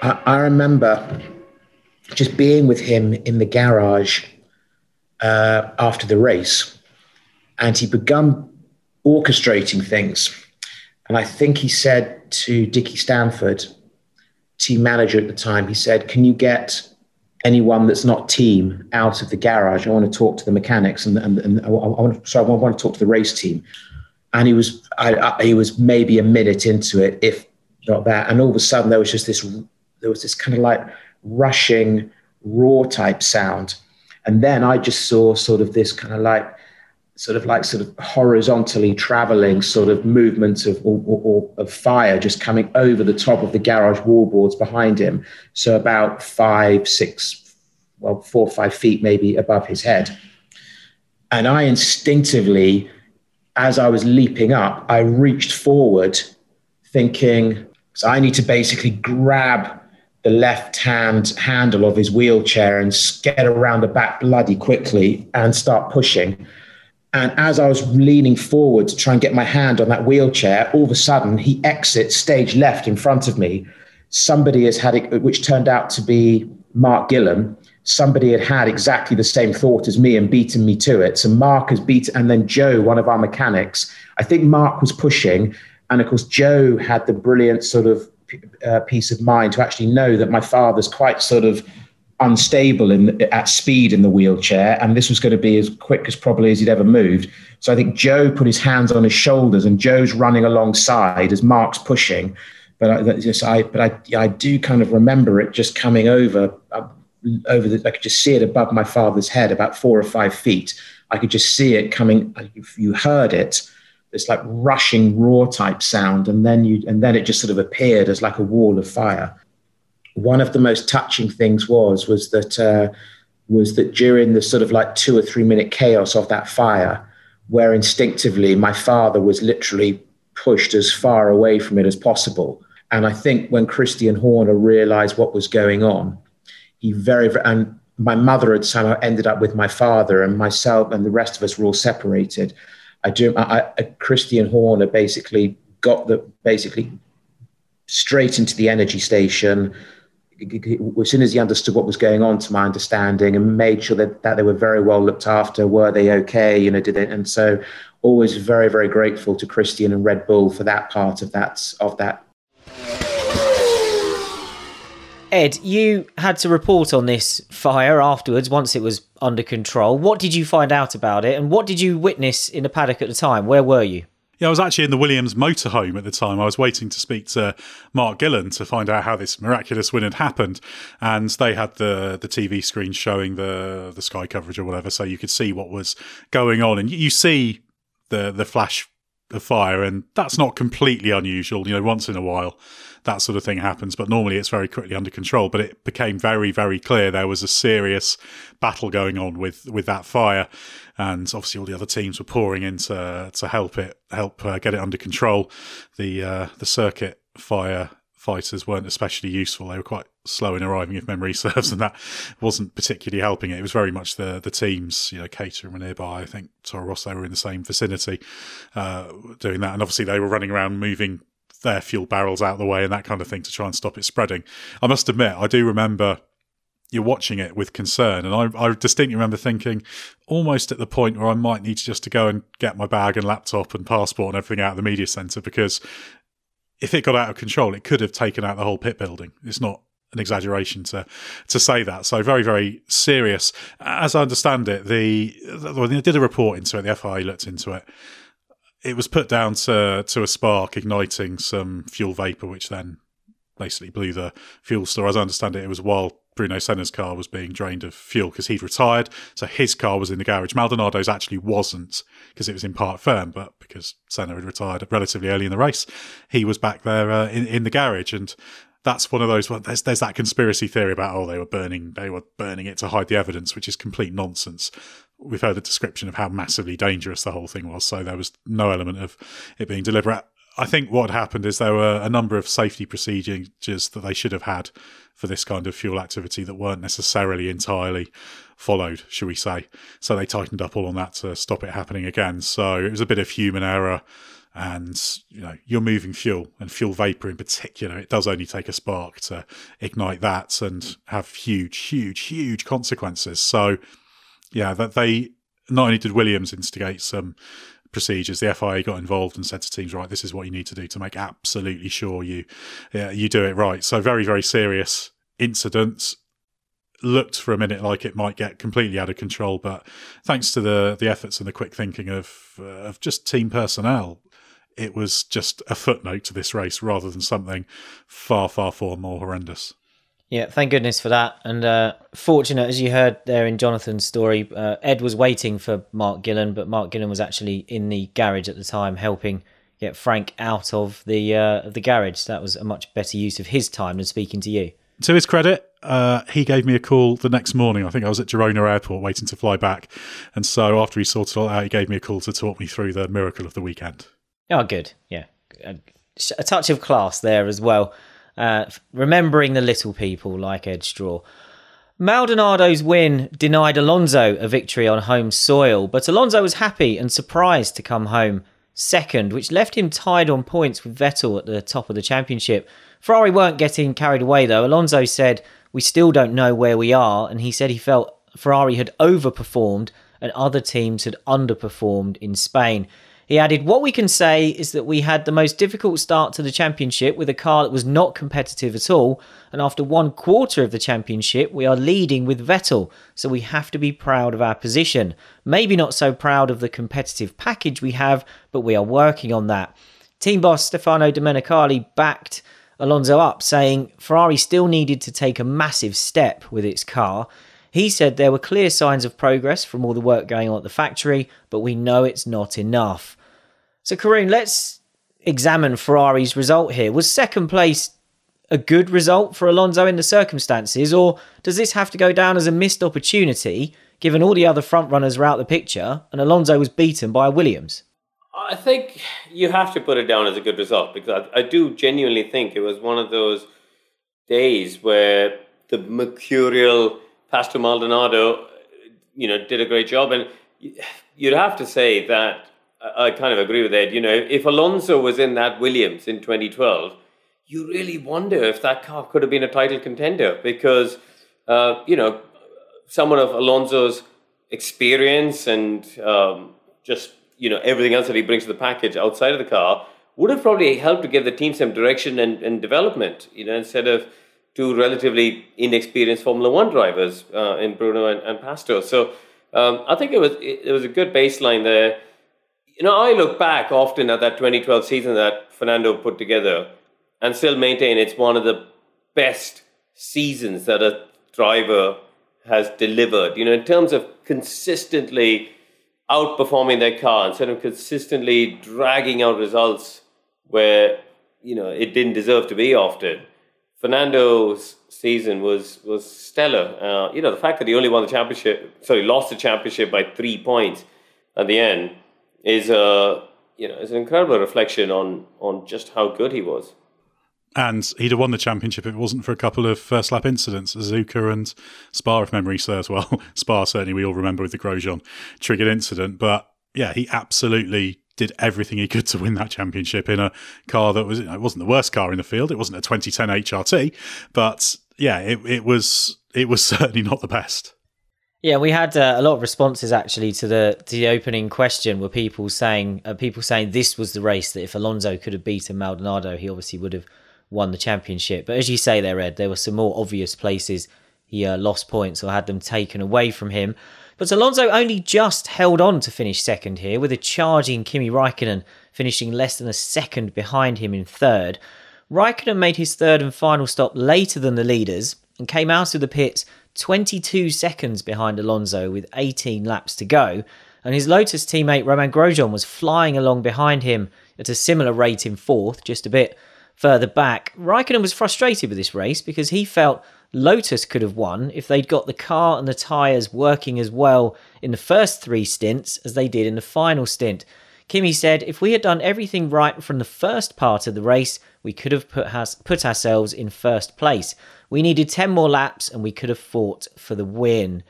I, I remember just being with him in the garage uh, after the race, and he begun orchestrating things. And I think he said to Dickie Stanford, team manager at the time, he said, "Can you get anyone that's not team out of the garage? I want to talk to the mechanics, and, and, and I, want. Sorry, I want to talk to the race team." And he was, I, I, he was maybe a minute into it, if not that. And all of a sudden, there was just this there was this kind of like rushing raw type sound and then i just saw sort of this kind of like sort of like sort of horizontally traveling sort of movement of or, or, of fire just coming over the top of the garage wallboards behind him so about five six well four or five feet maybe above his head and i instinctively as i was leaping up i reached forward thinking so i need to basically grab the left hand handle of his wheelchair and get around the back bloody quickly and start pushing. And as I was leaning forward to try and get my hand on that wheelchair, all of a sudden he exits stage left in front of me. Somebody has had it, which turned out to be Mark Gillan. Somebody had had exactly the same thought as me and beaten me to it. So Mark has beaten, and then Joe, one of our mechanics. I think Mark was pushing, and of course Joe had the brilliant sort of uh, peace of mind to actually know that my father's quite sort of unstable in at speed in the wheelchair, and this was going to be as quick as probably as he'd ever moved. So I think Joe put his hands on his shoulders, and Joe's running alongside as Mark's pushing. But I, just, I, but I, I do kind of remember it just coming over, over the. I could just see it above my father's head, about four or five feet. I could just see it coming. If You heard it, this like rushing raw type sound and then you and then it just sort of appeared as like a wall of fire one of the most touching things was was that uh, was that during the sort of like two or three minute chaos of that fire where instinctively my father was literally pushed as far away from it as possible and i think when christian horner realized what was going on he very and my mother had somehow ended up with my father and myself and the rest of us were all separated I do. I, I, Christian Horner basically got the basically straight into the energy station as soon as he understood what was going on, to my understanding, and made sure that, that they were very well looked after. Were they okay? You know, did it? And so, always very, very grateful to Christian and Red Bull for that part of that of that Ed, you had to report on this fire afterwards once it was under control. What did you find out about it and what did you witness in the paddock at the time? Where were you? Yeah, I was actually in the Williams motorhome at the time. I was waiting to speak to Mark Gillan to find out how this miraculous win had happened, and they had the the TV screen showing the the sky coverage or whatever, so you could see what was going on, and you see the the flash of fire, and that's not completely unusual. You know, once in a while, that sort of thing happens. But normally it's very quickly under control. But it became very, very clear there was a serious battle going on with with that fire, and obviously all the other teams were pouring in to, to help it help uh, get it under control. The uh, the circuit fire fighters weren't especially useful. They were quite slow in arriving, if memory serves, and that wasn't particularly helping it. It was very much the the teams, you know, Caterham were nearby. I think Toro Rosso were in the same vicinity, uh, doing that, and obviously they were running around moving their fuel barrels out of the way and that kind of thing to try and stop it spreading. I must admit, I do remember you're watching it with concern, and I, I distinctly remember thinking, almost at the point where I might need to just to go and get my bag and laptop and passport and everything out of the media centre because if it got out of control, it could have taken out the whole pit building. It's not an exaggeration to to say that. So very very serious. As I understand it, the when they did a report into it, the FIA looked into it it was put down to to a spark igniting some fuel vapor, which then basically blew the fuel store. As I understand it, it was while Bruno Senna's car was being drained of fuel because he'd retired, so his car was in the garage. Maldonado's actually wasn't because it was in parc fermé, but because Senna had retired relatively early in the race, he was back there uh, in in the garage and. That's one of those. Well, there's there's that conspiracy theory about oh they were burning they were burning it to hide the evidence, which is complete nonsense we've heard a description of how massively dangerous the whole thing was, so there was no element of it being deliberate. I think what happened is there were a number of safety procedures that they should have had for this kind of fuel activity that weren't necessarily entirely followed, should we say. So they tightened up all on that to stop it happening again. So it was a bit of human error. And you know, you're moving fuel and fuel vapor in particular. It does only take a spark to ignite that and have huge, huge, huge consequences. So yeah, that they not only did Williams instigate some um, procedures, the FIA got involved and said to teams, right, this is what you need to do to make absolutely sure you yeah, you do it right. So very very serious incidents. Looked for a minute like it might get completely out of control, but thanks to the the efforts and the quick thinking of uh, of just team personnel, it was just a footnote to this race rather than something far far far more horrendous. Yeah, thank goodness for that. And uh, fortunate, as you heard there in Jonathan's story, uh, Ed was waiting for Mark Gillan, but Mark Gillan was actually in the garage at the time, helping get Frank out of the uh, of the garage. That was a much better use of his time than speaking to you. To his credit, uh, he gave me a call the next morning. I think I was at Girona Airport waiting to fly back, and so after he sorted it all out, he gave me a call to talk me through the miracle of the weekend. Oh, good. Yeah, a touch of class there as well uh, remembering the little people like Ed Straw. Maldonado's win denied Alonso a victory on home soil, but Alonso was happy and surprised to come home second, which left him tied on points with Vettel at the top of the championship. Ferrari weren't getting carried away though. Alonso said, We still don't know where we are, and he said he felt Ferrari had overperformed and other teams had underperformed in Spain. He added, What we can say is that we had the most difficult start to the championship with a car that was not competitive at all. And after one quarter of the championship, we are leading with Vettel. So we have to be proud of our position. Maybe not so proud of the competitive package we have, but we are working on that. Team boss Stefano Domenicali backed Alonso up, saying Ferrari still needed to take a massive step with its car. He said there were clear signs of progress from all the work going on at the factory, but we know it's not enough. So, Karun, let's examine Ferrari's result here. Was second place a good result for Alonso in the circumstances, or does this have to go down as a missed opportunity given all the other front runners were out the picture and Alonso was beaten by Williams? I think you have to put it down as a good result because I, I do genuinely think it was one of those days where the mercurial Pastor Maldonado, you know, did a great job, and you'd have to say that I kind of agree with Ed. You know, if Alonso was in that Williams in 2012, you really wonder if that car could have been a title contender because, uh, you know, someone of Alonso's experience and um, just, you know, everything else that he brings to the package outside of the car would have probably helped to give the team some direction and, and development, you know, instead of two relatively inexperienced Formula One drivers uh, in Bruno and, and Pastor. So um, I think it was, it, it was a good baseline there you know, I look back often at that 2012 season that Fernando put together and still maintain it's one of the best seasons that a driver has delivered. You know, in terms of consistently outperforming their car instead of consistently dragging out results where, you know, it didn't deserve to be often. Fernando's season was was stellar. Uh, you know, the fact that he only won the championship, sorry, lost the championship by three points at the end is a you know is an incredible reflection on on just how good he was. And he'd have won the championship if it wasn't for a couple of first lap incidents, Suzuka and Spa, if memory serves well. Spa certainly we all remember with the Grosjean triggered incident, but yeah, he absolutely did everything he could to win that championship in a car that was it wasn't the worst car in the field. It wasn't a 2010 HRT, but yeah, it, it was it was certainly not the best. Yeah, we had uh, a lot of responses actually to the to the opening question. Were people saying uh, people saying this was the race that if Alonso could have beaten Maldonado, he obviously would have won the championship. But as you say there, Ed, there were some more obvious places he uh, lost points or had them taken away from him. But Alonso only just held on to finish second here, with a charging Kimi Raikkonen finishing less than a second behind him in third. Raikkonen made his third and final stop later than the leaders and came out of the pits 22 seconds behind Alonso with 18 laps to go. And his Lotus teammate Romain Grosjean was flying along behind him at a similar rate in fourth, just a bit further back. Raikkonen was frustrated with this race because he felt Lotus could have won if they'd got the car and the tyres working as well in the first three stints as they did in the final stint. Kimi said, If we had done everything right from the first part of the race, we could have put, has, put ourselves in first place. We needed 10 more laps and we could have fought for the win.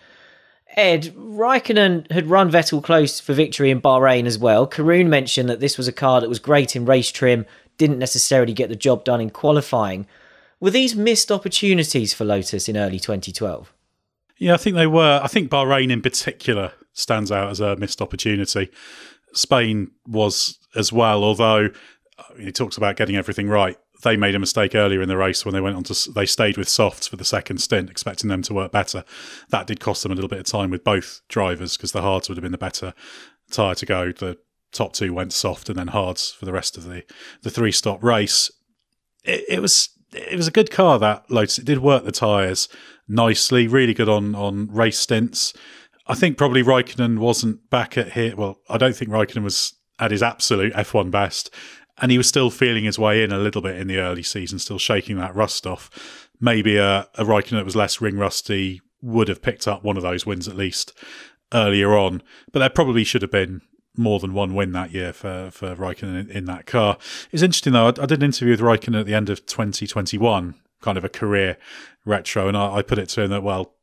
Ed, Raikkonen had run Vettel close for victory in Bahrain as well. Karun mentioned that this was a car that was great in race trim, didn't necessarily get the job done in qualifying. Were these missed opportunities for Lotus in early 2012? Yeah, I think they were. I think Bahrain in particular stands out as a missed opportunity. Spain was as well, although uh, he talks about getting everything right. They made a mistake earlier in the race when they went on to they stayed with softs for the second stint, expecting them to work better. That did cost them a little bit of time with both drivers because the hards would have been the better tyre to go. The top two went soft and then hards for the rest of the the three stop race. It, it was it was a good car that Lotus. It did work the tyres nicely, really good on on race stints. I think probably Raikkonen wasn't back at here. Well, I don't think Raikkonen was at his absolute F1 best, and he was still feeling his way in a little bit in the early season, still shaking that rust off. Maybe a, a Raikkonen that was less ring rusty would have picked up one of those wins at least earlier on, but there probably should have been more than one win that year for for Raikkonen in, in that car. It's interesting though. I, I, did an interview with Raikkonen at the end of 2021, kind of a career retro, and I, I put it to him that well,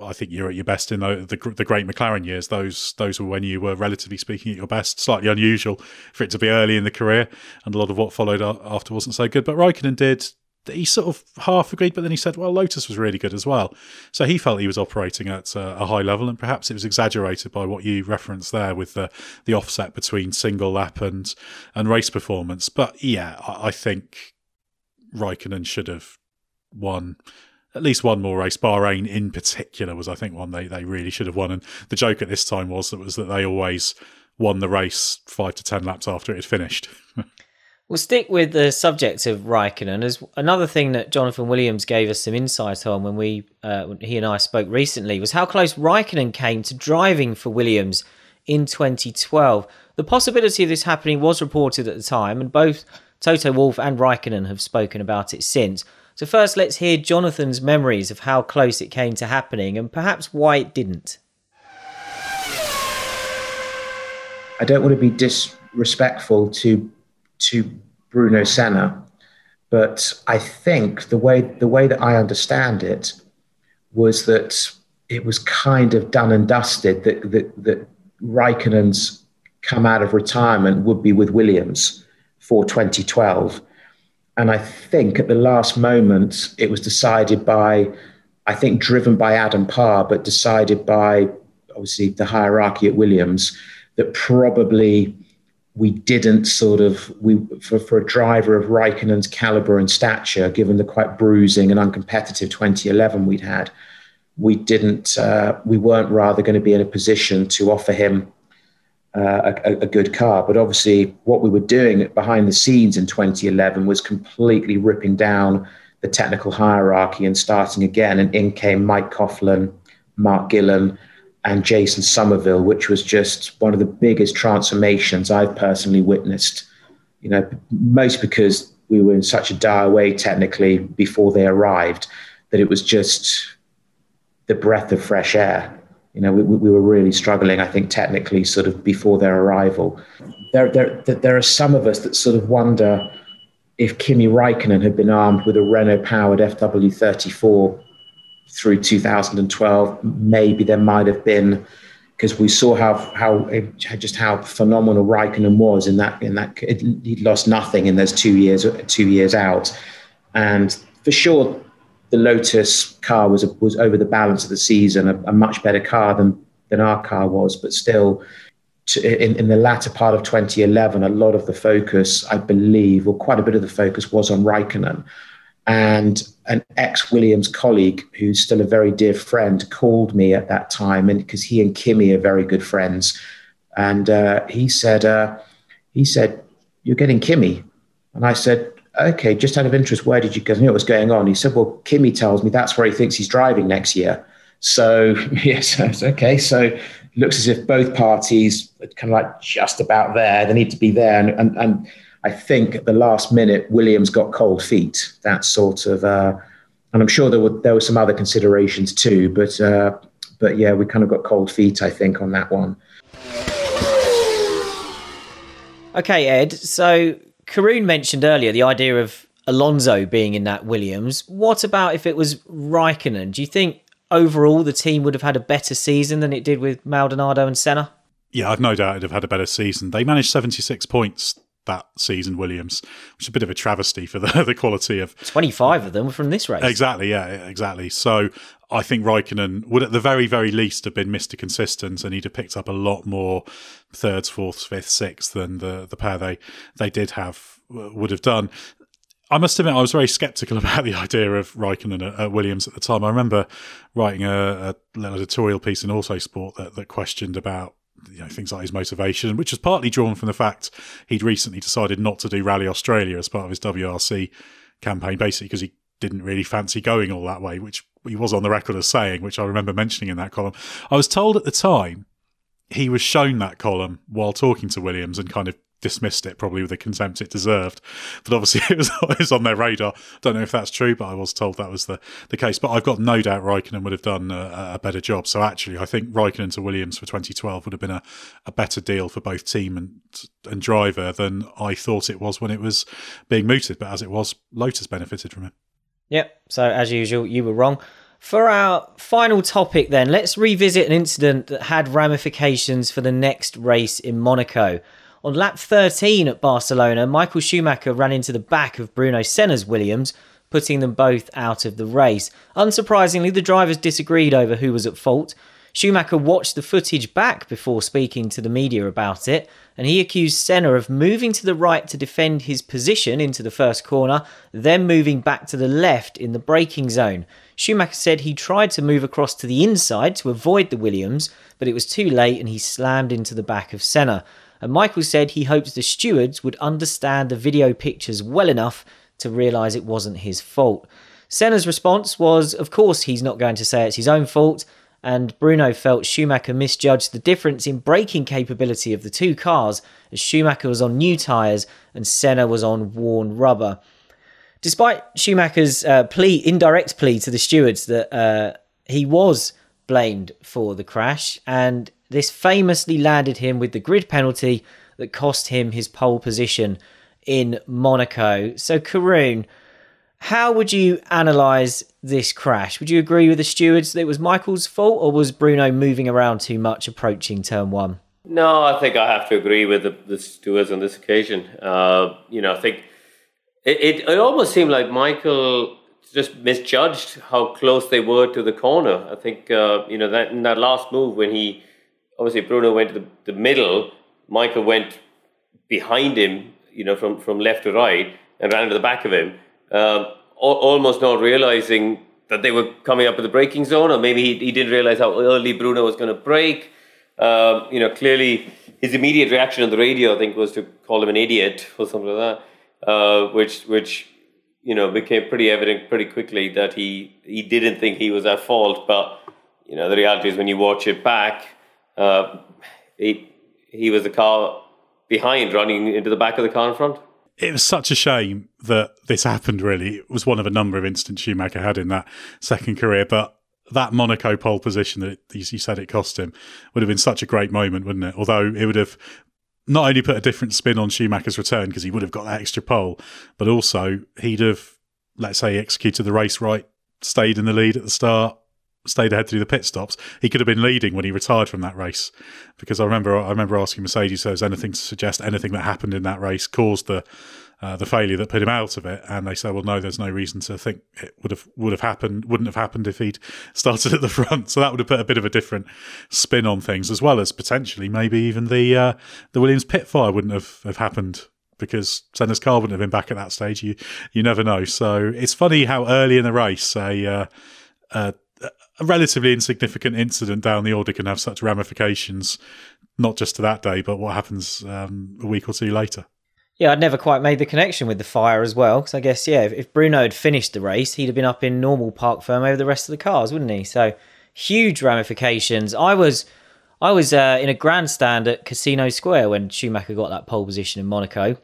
I think you're at your best in the, the, the great McLaren years. Those those were when you were relatively speaking at your best. Slightly unusual for it to be early in the career, and a lot of what followed after wasn't so good. But Raikkonen did he sort of half agreed, but then he said, well, Lotus was really good as well. So he felt he was operating at uh, a high level, and perhaps it was exaggerated by what you referenced there with the, the offset between single lap and, and race performance. But yeah, I, I think Raikkonen should have won at least one more race. Bahrain in particular was, I think, one they, they really should have won. And the joke at this time was that was that they always won the race five to ten laps after it had finished. We'll stick with the subject of Raikkonen as another thing that Jonathan Williams gave us some insight on when we uh, when he and I spoke recently was how close Raikkonen came to driving for Williams in 2012. The possibility of this happening was reported at the time, and both Toto Wolff and Raikkonen have spoken about it since. So first, let's hear Jonathan's memories of how close it came to happening and perhaps why it didn't. I don't want to be disrespectful to to Bruno Senna, but I think the way the way that I understand it was that it was kind of done and dusted that that, that Raikkonen's come out of retirement would be with Williams for 2012. And I think at the last moment, it was decided by, I think, driven by Adam Parr, but decided by obviously the hierarchy at Williams that probably we didn't sort of we for, for a driver of Raikkonen's caliber and stature, given the quite bruising and uncompetitive 2011 we'd had, we didn't uh, we weren't rather going to be in a position to offer him uh, a, a, good car. But obviously, what we were doing behind the scenes in 2011 was completely ripping down the technical hierarchy and starting again. And in came Mike Coughlan, Mark Gillan, and Jason Somerville, which was just one of the biggest transformations I've personally witnessed. You know, most because we were in such a dire way technically before they arrived that it was just the breath of fresh air. You know, we, we were really struggling, I think, technically, sort of before their arrival. There, there, there are some of us that sort of wonder if Kimi Raikkonen had been armed with a Renault powered FW34 through 2012, maybe there might have been, because we saw how how just how phenomenal Raikkonen was in that in that he lost nothing in those two years two years out, and for sure the Lotus car was was over the balance of the season a, a much better car than than our car was, but still. To, in, in the latter part of 2011, a lot of the focus, I believe, or quite a bit of the focus was on Raikkonen. And an ex Williams colleague, who's still a very dear friend, called me at that time, and because he and Kimi are very good friends, and uh, he said, uh, he said, "You're getting Kimi," and I said, "Okay, just out of interest, where did you?" Because I knew what was going on. He said, "Well, Kimi tells me that's where he thinks he's driving next year." So yes, okay. So it looks as if both parties are kind of like just about there. They need to be there, and and, and I think at the last minute, Williams got cold feet. That sort of, uh, and I'm sure there were there were some other considerations too, but uh, but yeah, we kind of got cold feet. I think on that one. Okay, Ed. So Karun mentioned earlier the idea of Alonso being in that Williams. What about if it was Raikkonen? Do you think overall the team would have had a better season than it did with Maldonado and Senna? Yeah, I've no doubt it'd have had a better season. They managed 76 points that season, Williams, which is a bit of a travesty for the, the quality of 25 of them were from this race. Exactly, yeah, exactly. So I think Raikkonen would at the very, very least have been Mr. Consistent and he'd have picked up a lot more thirds, fourths, fifths, sixths than the, the pair they, they did have would have done. I must admit, I was very sceptical about the idea of Raikkonen at, at Williams at the time. I remember writing a, a little editorial piece in Autosport that, that questioned about you know, things like his motivation, which was partly drawn from the fact he'd recently decided not to do Rally Australia as part of his WRC campaign, basically because he didn't really fancy going all that way, which he was on the record as saying, which I remember mentioning in that column. I was told at the time he was shown that column while talking to Williams and kind of dismissed it probably with the contempt it deserved. But obviously, it was, it was on their radar. Don't know if that's true, but I was told that was the, the case. But I've got no doubt Raikkonen would have done a, a better job. So actually, I think Raikkonen to Williams for 2012 would have been a, a better deal for both team and and driver than I thought it was when it was being mooted. But as it was, Lotus benefited from it. Yep. So as usual, you were wrong. For our final topic, then, let's revisit an incident that had ramifications for the next race in Monaco. On lap 13 at Barcelona, Michael Schumacher ran into the back of Bruno Senna's Williams, putting them both out of the race. Unsurprisingly, the drivers disagreed over who was at fault. Schumacher watched the footage back before speaking to the media about it, and he accused Senna of moving to the right to defend his position into the first corner, then moving back to the left in the braking zone. Schumacher said he tried to move across to the inside to avoid the Williams, but it was too late and he slammed into the back of Senna and Michael said he hopes the stewards would understand the video pictures well enough to realise it wasn't his fault. Senna's response was, of course, he's not going to say it's his own fault, and Bruno felt Schumacher misjudged the difference in braking capability of the two cars as Schumacher was on new tyres and Senna was on worn rubber. Despite Schumacher's uh, plea, indirect plea to the stewards that uh, he was blamed for the crash, and this famously landed him with the grid penalty that cost him his pole position in Monaco. So, Karun, how would you analyse this crash? Would you agree with the stewards that it was Michael's fault, or was Bruno moving around too much approaching turn one? No, I think I have to agree with the, the stewards on this occasion. Uh, you know, I think it, it, it almost seemed like Michael just misjudged how close they were to the corner. I think uh, you know that in that last move when he obviously Bruno went to the, the middle, Michael went behind him, you know, from, from left to right and ran to the back of him, uh, almost not realizing that they were coming up with the braking zone, or maybe he, he didn't realize how early Bruno was going to brake. Uh, you know, clearly his immediate reaction on the radio, I think, was to call him an idiot or something like that, uh, which which you know became pretty evident pretty quickly that he he didn't think he was at fault. But you know, the reality is when you watch it back, uh, he he was the car behind, running into the back of the car in front. It was such a shame that this happened. Really, it was one of a number of instances Schumacher had in that second career, but. That Monaco pole position that you said it cost him would have been such a great moment, wouldn't it? Although it would have not only put a different spin on Schumacher's return because he would have got that extra pole, but also he'd have, let's say, executed the race right, stayed in the lead at the start, stayed ahead through the pit stops, he could have been leading when he retired from that race. Because I remember, I remember asking Mercedes, "So is anything to suggest anything that happened in that race caused the uh, the failure that put him out of it?" And they said, "Well, no, there's no reason to think it would have would have happened, wouldn't have happened if he'd started at the front." So that would have put a bit of a different spin on things, as well as potentially maybe even the uh, the Williams pit fire wouldn't have, have happened because Senna's car wouldn't have been back at that stage. You you never know. So it's funny how early in the race a, uh, a, relatively insignificant incident down the order can have such ramifications, not just to that day, but what happens um, a week or two later. Yeah, I'd never quite made the connection with the fire as well. Because I guess, yeah, if, if, Bruno had finished the race, he'd have been up in normal parc fermé over the rest of the cars, wouldn't he? So huge ramifications. I was I was uh, in a grandstand at Casino Square when Schumacher got that pole position in Monaco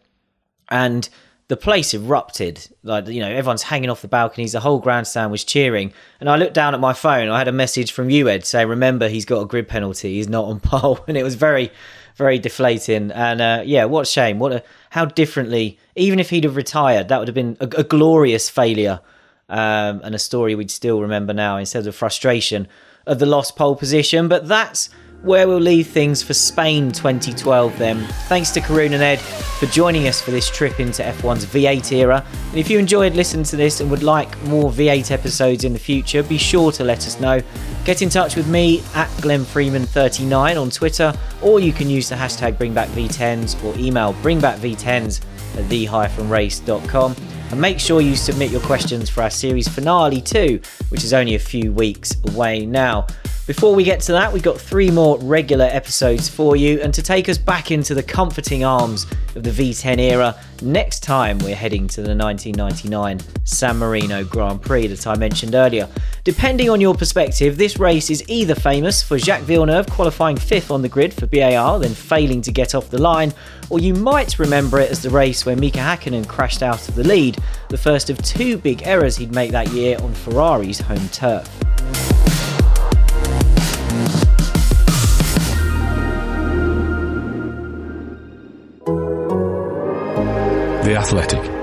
and the place erupted. Like you know, everyone's hanging off the balconies. The whole grandstand was cheering, and I looked down at my phone. I had a message from you, Ed, saying, "Remember, he's got a grid penalty. He's not on pole," and it was very, very deflating. And uh, yeah, what a shame. What a how differently. Even if he'd have retired, that would have been a, a glorious failure um, and a story we'd still remember now instead of frustration of the lost pole position. But that's where we'll leave things for Spain 2012 then. Thanks to Karun and Ed for joining us for this trip into F1's V8 era. And if you enjoyed listening to this and would like more V8 episodes in the future, be sure to let us know. Get in touch with me at GlennFreeman39 on Twitter, or you can use the hashtag BringBackV10s or email BringBackV10s at the-race.com. And make sure you submit your questions for our series finale too, which is only a few weeks away now. Before we get to that, we've got three more regular episodes for you, and to take us back into the comforting arms of the V10 era, next time we're heading to the 1999 San Marino Grand Prix that I mentioned earlier. Depending on your perspective, this race is either famous for Jacques Villeneuve qualifying fifth on the grid for BAR, then failing to get off the line, or you might remember it as the race where Mika Hakkinen crashed out of the lead, the first of two big errors he'd make that year on Ferrari's home turf. Athletic.